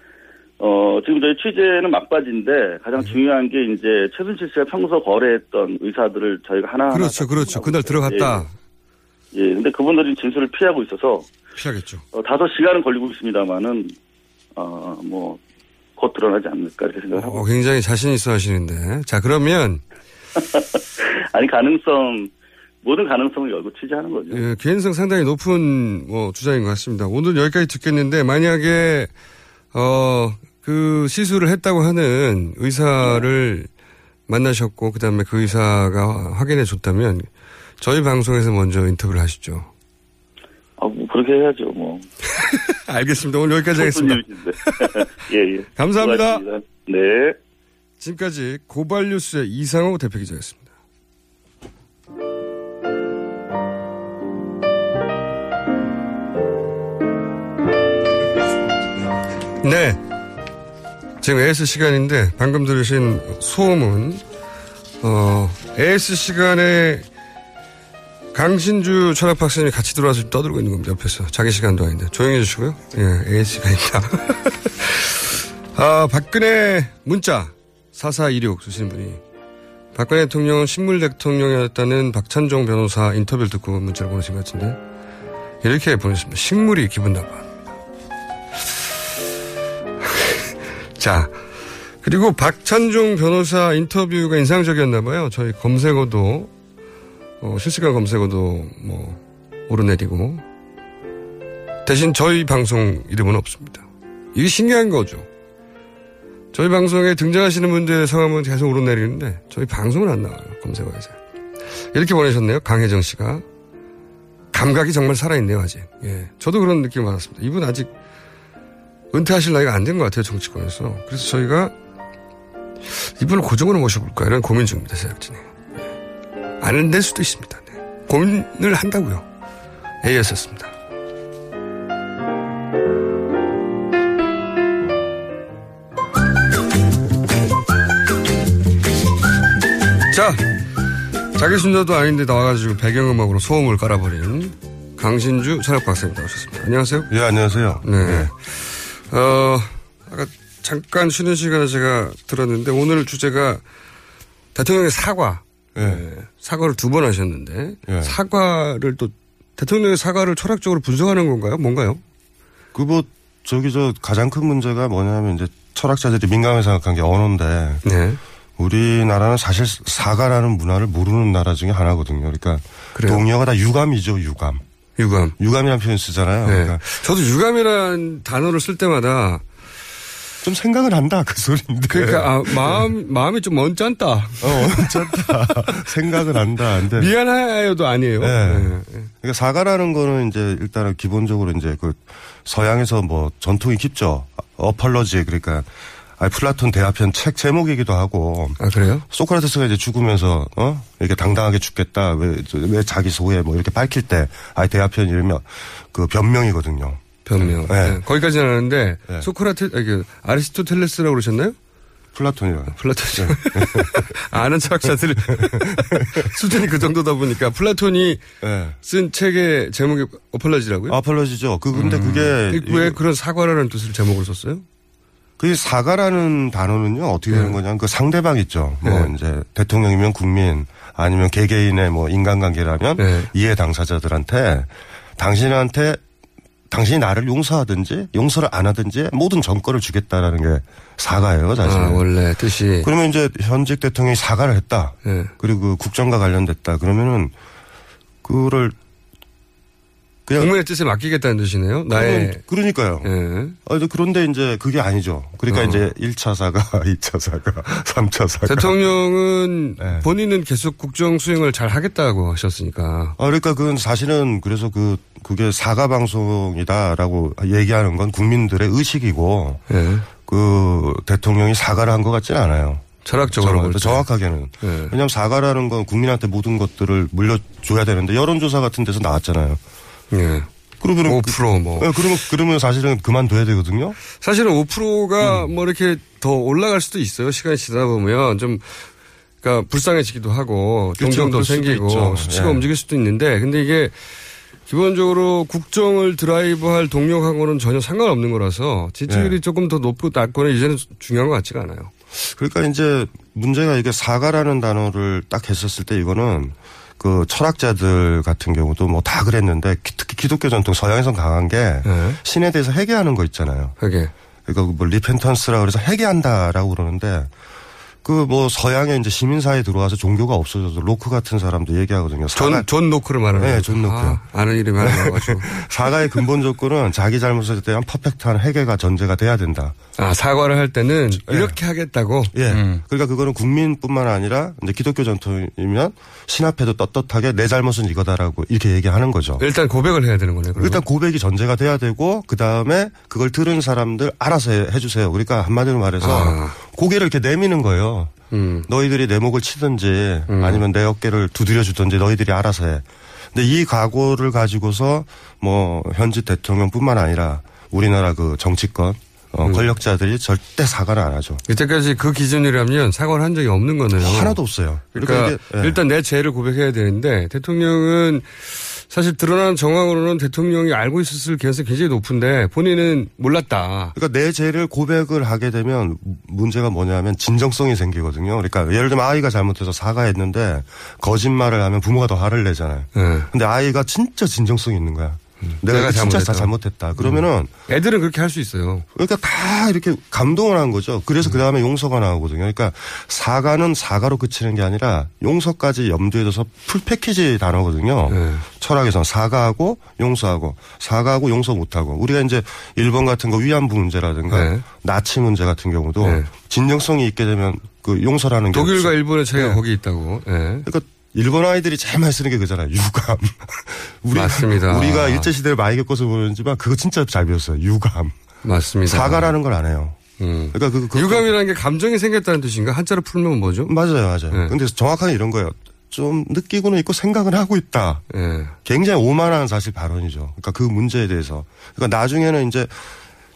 어, 지금 저희 취재는 막바지인데, 가장 중요한 게 이제 최순실 씨가 평소 거래했던 의사들을 저희가 하나하나. 그렇죠, 그렇죠. 그날 들어갔다. 예, 예, 근데 그분들이 진술을 피하고 있어서, 피하겠죠. 어, 다소 시간은 걸리고 있습니다만은, 어, 뭐, 곧 드러나지 않을까 이렇게 생각하고. 어, 굉장히 자신 있어 하시는데. 자, 그러면, 아니, 가능성, 모든 가능성을 열고 취재하는 거죠. 예, 개인성 상당히 높은, 뭐, 주장인 것 같습니다. 오늘 여기까지 듣겠는데, 만약에, 어, 그 시술을 했다고 하는 의사를 만나셨고, 그 다음에 그 의사가 확인해 줬다면, 저희 방송에서 먼저 인터뷰를 하시죠. 아, 뭐, 그렇게 해야죠, 뭐. 알겠습니다. 오늘 여기까지 하겠습니다. 예, 예. 감사합니다. 수고하셨습니다. 네. 지금까지 고발뉴스의 이상호 대표 기자였습니다. 네. 지금 AS 시간인데 방금 들으신 소음은 어, AS 시간에 강신주 철학박사님이 같이 들어와서 떠들고 있는 겁니다. 옆에서. 자기 시간도 아닌데. 조용히 해주시고요. 예, AS 시간입니다. 아, 박근혜 문자 4426 주신 분이 박근혜 대통령은 식물 대통령이었다는 박찬종 변호사 인터뷰를 듣고 문자를 보내신 것 같은데 이렇게 보냈습니다. 식물이 기분 나빠. 자, 그리고 박찬종 변호사 인터뷰가 인상적이었나 봐요. 저희 검색어도 어, 실시간 검색어도 뭐 오르내리고 대신 저희 방송 이름은 없습니다. 이게 신기한 거죠. 저희 방송에 등장하시는 분들의 성함은 계속 오르내리는데 저희 방송은 안 나와요. 검색어에서. 이렇게 보내셨네요. 강혜정 씨가. 감각이 정말 살아있네요. 아직. 예. 저도 그런 느낌 받았습니다. 이분 아직 은퇴하실 나이가 안 된 것 같아요. 정치권에서. 그래서 저희가 이분을 고정으로 모셔볼까 이런 고민 중입니다. 제작진이. 예. 안될 수도 있습니다. 네. 고민을 한다고요. A였었습니다. 자, 자기 순서도 아닌데 나와가지고 배경음악으로 소음을 깔아버린 강신주 철학 박사님 나오셨습니다. 안녕하세요. 예, 안녕하세요. 네. 어, 아까 잠깐 쉬는 시간에 제가 들었는데 오늘 주제가 대통령의 사과. 네. 사과를 두 번 하셨는데 예. 사과를 또 대통령의 사과를 철학적으로 분석하는 건가요? 뭔가요? 그 뭐 저기 저 가장 큰 문제가 뭐냐면 이제 철학자들이 민감하게 생각한 게 언어인데 네. 우리나라는 사실 사과라는 문화를 모르는 나라 중에 하나거든요. 그러니까 그래요? 동의어가 다 유감이죠, 유감. 유감. 유감이라는 표현 쓰잖아요. 네. 그러니까 저도 유감이라는 단어를 쓸 때마다 좀 생각은 한다 그 소리인데. 그러니까 아, 마음 마음이 좀 언짢다. 어, 언짢다. 생각은 한다. 근데 미안해요도 아니에요. 네. 네. 그러니까 사과라는 거는 이제 일단은 기본적으로 이제 그 서양에서 뭐 전통이 깊죠. apology 그러니까 아 플라톤 대화편 책 제목이기도 하고. 아 그래요? 소크라테스가 이제 죽으면서 어 이렇게 당당하게 죽겠다 왜 왜 자기 소회 뭐 이렇게 밝힐 때 아예 대화편 이러면 그 변명이거든요. 변명. 네. 네. 거기까지는 아는데 소크라테 아니, 그 아리스토텔레스라고 그러셨나요? 플라톤이요. 플라톤. 아는 철학자들 수준이 그 정도다 보니까 플라톤이 네. 쓴 책의 제목이 어펄러지라고요? 아펄러지죠. 그 근데 그게 왜 그런 사과라는 뜻을 제목을 썼어요? 그 사과라는 단어는요 어떻게 되는 거냐면 그 상대방 있죠. 뭐 네. 이제 대통령이면 국민 아니면 개개인의 뭐 인간관계라면 네. 이해 당사자들한테 당신한테 당신이 나를 용서하든지 용서를 안 하든지 모든 정권을 주겠다라는 게 사과예요, 사실. 아, 원래 뜻이. 그러면 이제 현직 대통령이 사과를 했다. 네. 그리고 그 국정과 관련됐다. 그러면은 그거를 그냥 국민의 뜻에 맡기겠다는 뜻이네요. 나의 그러, 니까요 예. 그런데 이제 그게 아니죠. 그러니까 어. 이제 1차 사과, 2차 사과, 3차 사과. 대통령은 네. 본인은 계속 국정 수행을 잘 하겠다고 하셨으니까. 아, 그러니까 그건 사실은 그래서 그, 그게 사과 방송이다라고 얘기하는 건 국민들의 의식이고, 예. 그 대통령이 사과를 한 것 같지는 않아요. 철학적으로. 정확하게는. 예. 왜냐하면 사과라는 건 국민한테 모든 것들을 물려줘야 되는데 여론조사 같은 데서 나왔잖아요. 예. 그러면 5% 뭐. 예, 그러면 그러면 사실은 그만둬야 되거든요. 사실은 5%가 음. 뭐 이렇게 더 올라갈 수도 있어요. 시간이 지나다 보면 좀 그러니까 불쌍해지기도 하고. 동정도 생기고. 수치가 예. 움직일 수도 있는데 근데 이게 기본적으로 국정을 드라이브할 동력하고는 전혀 상관없는 거라서 지지율이 예. 조금 더 높고 낮거나 이제는 중요한 것 같지가 않아요. 그러니까 이제 문제가 이게 사과라는 단어를 딱 했었을 때 이거는 그 철학자들 같은 경우도 뭐 다 그랬는데 기- 특히 기독교 전통 서양에선 강한 게 네. 신에 대해서 회개하는 거 있잖아요. 회개. 그러니까 뭐 repentance라 그래서 회개한다라고 그러는데 그 뭐 서양에 이제 시민사회에 들어와서 종교가 없어져서 로크 같은 사람도 얘기하거든요. 존, 존 로크를 말하는 네, 거죠. 존 로크요. 아, 아는 이름이 하나 나와가지고. 사과의 근본 조건은 자기 잘못에 대한 perfect한 회개가 전제가 돼야 된다. 아, 사과를 할 때는 예. 이렇게 하겠다고? 예. 음. 그러니까 그거는 국민뿐만 아니라 이제 기독교 전통이면 신 앞에도 떳떳하게 내 잘못은 이거다라고 이렇게 얘기하는 거죠. 일단 고백을 해야 되는 거네요. 그러면. 일단 고백이 전제가 돼야 되고 그 다음에 그걸 들은 사람들 알아서 해- 해주세요. 그러니까 한마디로 말해서 아. 고개를 이렇게 내미는 거예요. 음. 너희들이 내 목을 치든지 아니면 내 어깨를 두드려 주든지 너희들이 알아서 해. 근데 이 각오를 가지고서 뭐 현직 대통령뿐만 아니라 우리나라 그 정치권 어, 음. 권력자들이 절대 사과를 안 하죠. 이때까지 그 기준이라면 사과를 한 적이 없는 거네요. 하나도 없어요. 그러니까, 그러니까 이게, 예. 일단 내 죄를 고백해야 되는데 대통령은 사실 드러난 정황으로는 대통령이 알고 있었을 가능성이 굉장히 높은데 본인은 몰랐다. 그러니까 내 죄를 고백을 하게 되면 문제가 뭐냐면 진정성이 생기거든요. 그러니까 예를 들면 아이가 잘못해서 사과했는데 거짓말을 하면 부모가 더 화를 내잖아요. 네. 근데 아이가 진짜 진정성이 있는 거야. 내가, 내가 진짜 잘못했다. 다 잘못했다. 그러면은 애들은 그렇게 할 수 있어요. 그러니까 다 이렇게 감동을 한 거죠. 그래서 그 다음에 용서가 나오거든요. 그러니까 사과는 사과로 그치는 게 아니라 용서까지 염두에 둬서 풀 패키지 단어거든요. 네. 철학에서는 사과하고 용서하고 사과하고 용서 못하고 우리가 이제 일본 같은 거 위안부 문제라든가 네. 나치 문제 같은 경우도 네. 진정성이 있게 되면 그 용서라는 게 독일과 없어. 일본의 차이가 네. 거기 있다고. 예. 그러니까 일본 아이들이 제일 많이 쓰는 게 그잖아요. 유감. 우리, 맞습니다. 우리가 일제시대를 많이 겪어서 그런지만 그거 진짜 잘 배웠어요. 유감. 맞습니다. 사과라는 걸 안 해요. 음. 그러니까 그, 그 유감이라는 게 감정이 생겼다는 뜻인가? 한자로 풀면 뭐죠? 맞아요, 맞아요. 네. 근데 정확하게 이런 거예요. 좀 느끼고는 있고 생각은 하고 있다. 예. 굉장히 오만한 사실 발언이죠. 그러니까 그 문제에 대해서. 그러니까 나중에는 이제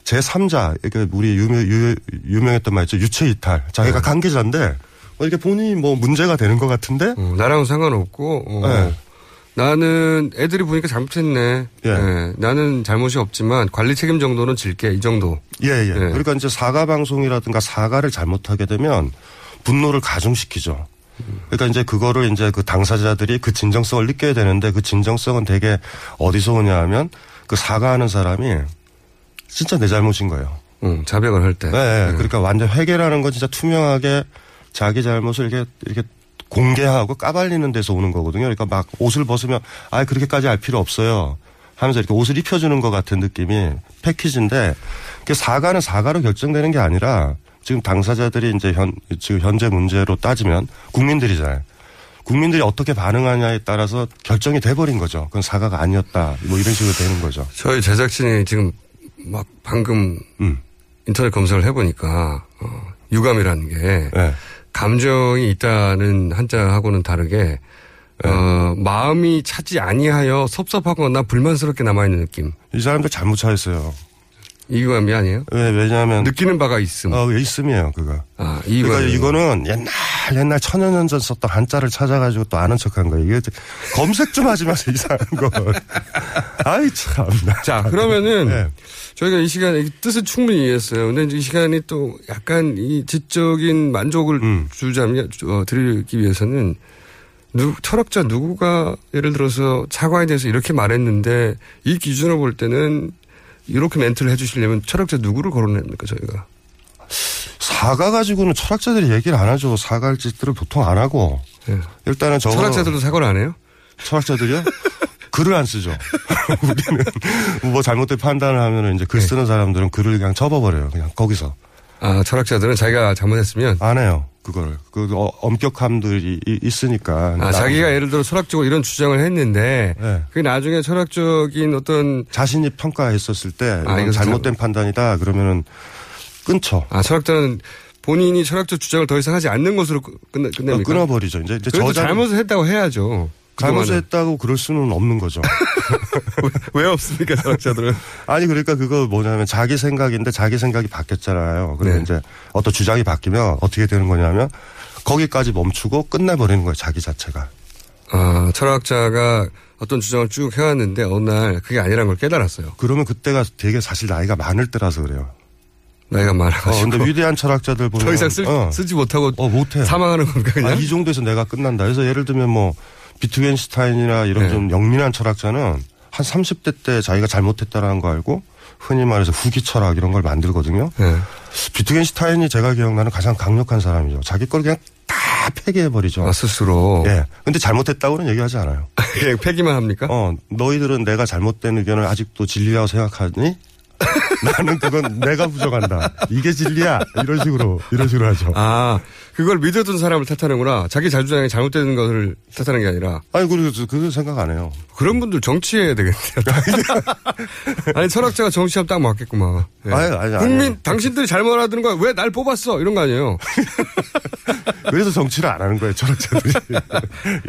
제3자, 그러니까 우리 유명, 유, 유명했던 말 있죠. 유체 이탈. 자기가 네. 관계자인데 뭐 이렇게 본인이 뭐 문제가 되는 것 같은데 어, 나랑은 상관없고 어, 네. 나는 애들이 보니까 잘못했네. 예. 예, 나는 잘못이 없지만 관리 책임 정도는 질게 이 정도. 예, 예. 그러니까 이제 사과 방송이라든가 사과를 잘못하게 되면 분노를 가중시키죠. 그러니까 이제 그거를 이제 그 당사자들이 그 진정성을 느껴야 되는데 그 진정성은 되게 어디서 오냐 하면 그 사과하는 사람이 진짜 내 잘못인 거예요. 응, 자백을 할 때. 네, 그러니까 완전 회계라는 건 진짜 투명하게 자기 잘못을 이렇게 이렇게 공개하고 까발리는 데서 오는 거거든요. 그러니까 막 옷을 벗으면 아 그렇게까지 알 필요 없어요. 하면서 이렇게 옷을 입혀주는 것 같은 느낌이 패키지인데 그 사과는 사과로 결정되는 게 아니라 지금 당사자들이 이제 현 지금 현재 문제로 따지면 국민들이잖아요. 국민들이 어떻게 반응하냐에 따라서 결정이 돼버린 거죠. 그건 사과가 아니었다. 뭐 이런 식으로 되는 거죠. 저희 제작진이 지금 막 방금 음. 인터넷 검색을 해보니까 어, 유감이라는 게 네. 감정이 있다는 한자하고는 다르게 네. 어, 마음이 차지 아니하여 섭섭하거나 불만스럽게 남아있는 느낌. 이 사람들 잘못 차였어요. 이유감이 아니에요? 왜, 왜냐하면. 느끼는 바가 있음. 어, 있음이에요, 그거. 아, 그러니까 이유감이. 이거는 옛날, 옛날 천여 년 전 썼던 한자를 찾아가지고 또 아는 척 한 거예요. 이게 검색 좀 하지 마세요, 이상한 거. 아이, 참. 자, 그러면은 네. 저희가 이 시간에 뜻을 충분히 이해했어요. 근데 이제 이 시간이 또 약간 이 지적인 만족을 음. 주자면, 어, 드리기 위해서는 누, 철학자 누구가 예를 들어서 사과에 대해서 이렇게 말했는데 이 기준으로 볼 때는 이렇게 멘트를 해주시려면 철학자 누구를 거론합니까 저희가? 사과 가지고는 철학자들이 얘기를 안 하죠. 사과할 짓들을 보통 안 하고. 일단은 저 예. 철학자들도 사과를 안 해요? 철학자들이요? 글을 안 쓰죠. 우리는 뭐 잘못된 판단을 하면은 이제 글 네. 쓰는 사람들은 글을 그냥 접어버려요. 그냥 거기서. 아, 철학자들은 자기가 잘못했으면 안 해요. 그거를. 그 어, 엄격함들이 이- 있으니까. 아, 자기가 예를 들어 철학적으로 이런 주장을 했는데 네. 그게 나중에 철학적인 어떤 자신이 평가했었을 때 아, 이건 잘못된 판단이다 그러면은 끊죠. 아, 철학자는 본인이 철학적 주장을 더 이상 하지 않는 것으로 끝- 끝내, 끝냅니까? 어, 끊어버리죠. 이제, 이제 저자 잘못을 했다고 해야죠. 잘못했다고 그럴 수는 없는 거죠. 왜 없습니까, 철학자들은? 아니 그러니까 그거 뭐냐면 자기 생각인데 자기 생각이 바뀌었잖아요. 그러면 네. 이제 어떤 주장이 바뀌면 어떻게 되는 거냐면 거기까지 멈추고 끝내버리는 거예요. 자기 자체가. 아, 철학자가 어떤 주장을 쭉 해왔는데 어느 날 그게 아니라는 걸 깨달았어요. 그러면 그때가 되게 사실 나이가 많을 때라서 그래요. 나이가 어, 많아가지고. 근데 위대한 철학자들 보면 더 이상 쓸, 어. 쓰지 못하고 어, 못해. 사망하는 건가 그냥? 아, 이 정도에서 내가 끝난다. 그래서 예를 들면 뭐 비트겐슈타인이나 이런 네. 좀 영민한 철학자는 한 30대 때 자기가 잘못했다라는 거 알고 흔히 말해서 후기 철학 이런 걸 만들거든요. 네. 비트겐슈타인이 제가 기억나는 가장 강력한 사람이죠. 자기 걸 그냥 다 폐기해버리죠. 아, 스스로. 예. 근데 잘못했다고는 얘기하지 않아요. 그냥 폐기만 합니까? 어, 너희들은 내가 잘못된 의견을 아직도 진리라고 생각하니? 나는 그건 내가 부정한다. 이게 진리야. 이런 식으로, 이런 식으로 하죠. 아, 그걸 믿어둔 사람을 탓하는구나. 자기 자주장이 잘못되는 것을 탓하는 게 아니라. 아니, 그리고 그 생각 안 해요. 그런 분들 정치해야 되겠네요. 아니, 철학자가 정치하면 딱 맞겠구만. 예. 아니, 아니, 국민, 아니. 당신들이 잘못 알아듣는 거야. 왜 날 뽑았어? 이런 거 아니에요. 그래서 정치를 안 하는 거예요, 철학자들이.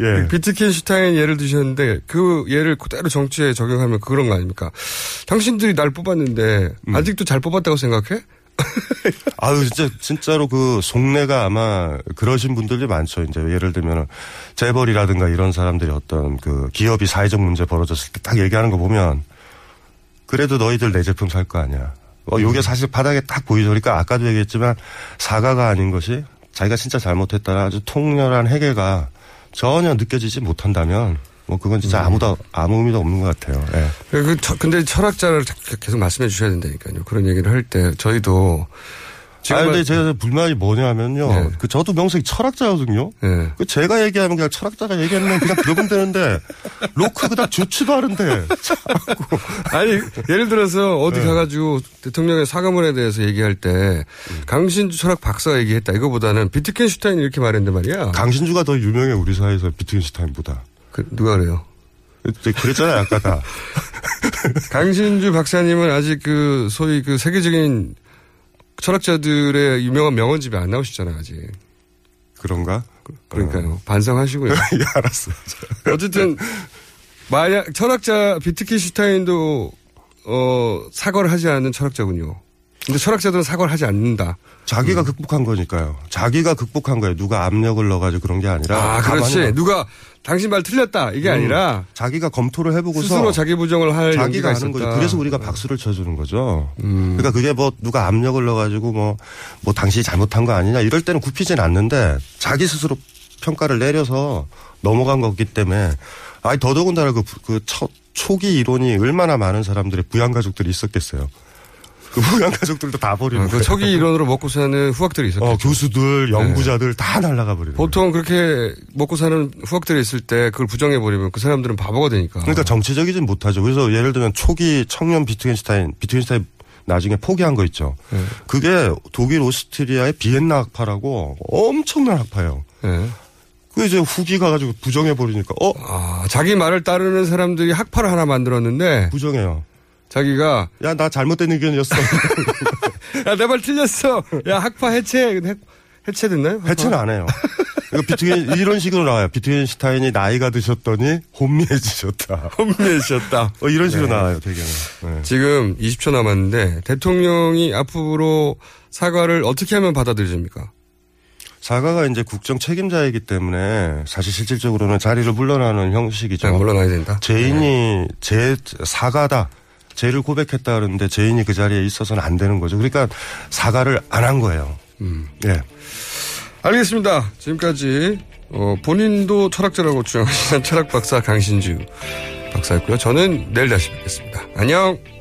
예. 비트켄슈타인 예를 드셨는데 그 예를 그대로 정치에 적용하면 그런 거 아닙니까? 당신들이 날 뽑았는데 음. 아직도 잘 뽑았다고 생각해? 아유, 진짜, 진짜로 그 속내가 아마 그러신 분들이 많죠. 이제 예를 들면 재벌이라든가 이런 사람들이 어떤 그 기업이 사회적 문제 벌어졌을 때 딱 얘기하는 거 보면 그래도 너희들 내 제품 살 거 아니야. 어, 요게 사실 바닥에 딱 보이죠. 그러니까 아까도 얘기했지만 사과가 아닌 것이 자기가 진짜 잘못했다는 아주 통렬한 해결가 전혀 느껴지지 못한다면 뭐 그건 진짜 아무도 아무 의미도 없는 것 같아요. 예. 그, 저- 근데 철학자를 계속 말씀해 주셔야 된다니까요. 그런 얘기를 할 때 저희도 아, 근데 제가 불만이 뭐냐면요. 네. 그 저도 명색이 철학자거든요. 그 제가 얘기하면 그냥 철학자가 얘기하면 그냥 들어보면 되는데 로크 그닥 좋지도 않은데. 아니 예를 들어서 어디 네. 가가지고 대통령의 사과문에 대해서 얘기할 때 강신주 철학 박사가 얘기했다 이거보다는 비트켄슈타인이 이렇게 말했는데 말이야. 강신주가 더 유명해 우리 사회에서 비트겐슈타인보다. 그, 누가 그래요? 그랬잖아요 아까 다. 강신주 박사님은 아직 그 소위 그 세계적인 철학자들의 유명한 명언집에 안 나오시잖아요 아직. 그런가? 그러니까요. 반성하시고요. 예, 알았어. 어쨌든 만약 철학자 비트켄슈타인도 어 사과를 하지 않는 철학자군요. 근데 철학자들은 사과를 하지 않는다. 자기가 극복한 거니까요. 자기가 극복한 거예요. 누가 압력을 넣어가지고 그런 게 아니라. 아, 그렇지. 누가 당신 말 틀렸다 이게 음, 아니라 자기가 검토를 해보고서 스스로 자기 부정을 할 자기가 하는. 음. 거죠. 그래서 우리가 박수를 쳐주는 거죠. 그러니까 그게 뭐 누가 압력을 넣어가지고 뭐, 뭐 당신이 잘못한 거 아니냐 이럴 때는 굽히진 않는데 자기 스스로 평가를 내려서 넘어간 거기 때문에 아니 더더군다나 그, 그 첫, 초기 이론이 얼마나 많은 사람들의 부양 가족들이 있었겠어요. 그 부양 가족들도 다 버리는 아, 그 초기 일원으로 먹고 사는 후학들이 있었죠. 어, 교수들, 연구자들 네. 다 날라가 버리는. 보통 그렇게 먹고 사는 후학들이 있을 때 그걸 부정해 버리면 그 사람들은 바보가 되니까. 그러니까 정치적이진 못하죠. 그래서 예를 들면 초기 청년 비트겐슈타인, 비트겐슈타인 나중에 포기한 거 있죠. 네. 그게 독일 오스트리아의 비엔나 학파라고 엄청난 학파예요. 네. 그 이제 후기 가 가지고 부정해 버리니까 어 아, 자기 말을 따르는 사람들이 학파를 하나 만들었는데 부정해요. 자기가 야 나 잘못된 의견이었어. 야 내 말 틀렸어. 야 학파 해체 해, 해체됐나요? 학파? 해체는 안 해요. 이거 비트겐 이런 식으로 나와요. 비트겐슈타인이 나이가 드셨더니 혼미해지셨다. 혼미해지셨다. 어, 이런 식으로 네. 나와요, 되게는. 네. 지금 20초 남았는데 대통령이 앞으로 사과를 어떻게 하면 받아들여집니까? 사과가 이제 국정 책임자이기 때문에 사실 실질적으로는 자리를 물러나는 형식이죠. 네, 물러나야 된다. 죄인이 제 사과다. 죄를 고백했다 그러는데 죄인이 그 자리에 있어서는 안 되는 거죠. 그러니까 사과를 안 한 거예요. 음. 예. 알겠습니다. 지금까지 어, 본인도 철학자라고 주장하시는 철학 박사 강신주 박사였고요. 저는 내일 다시 뵙겠습니다. 안녕.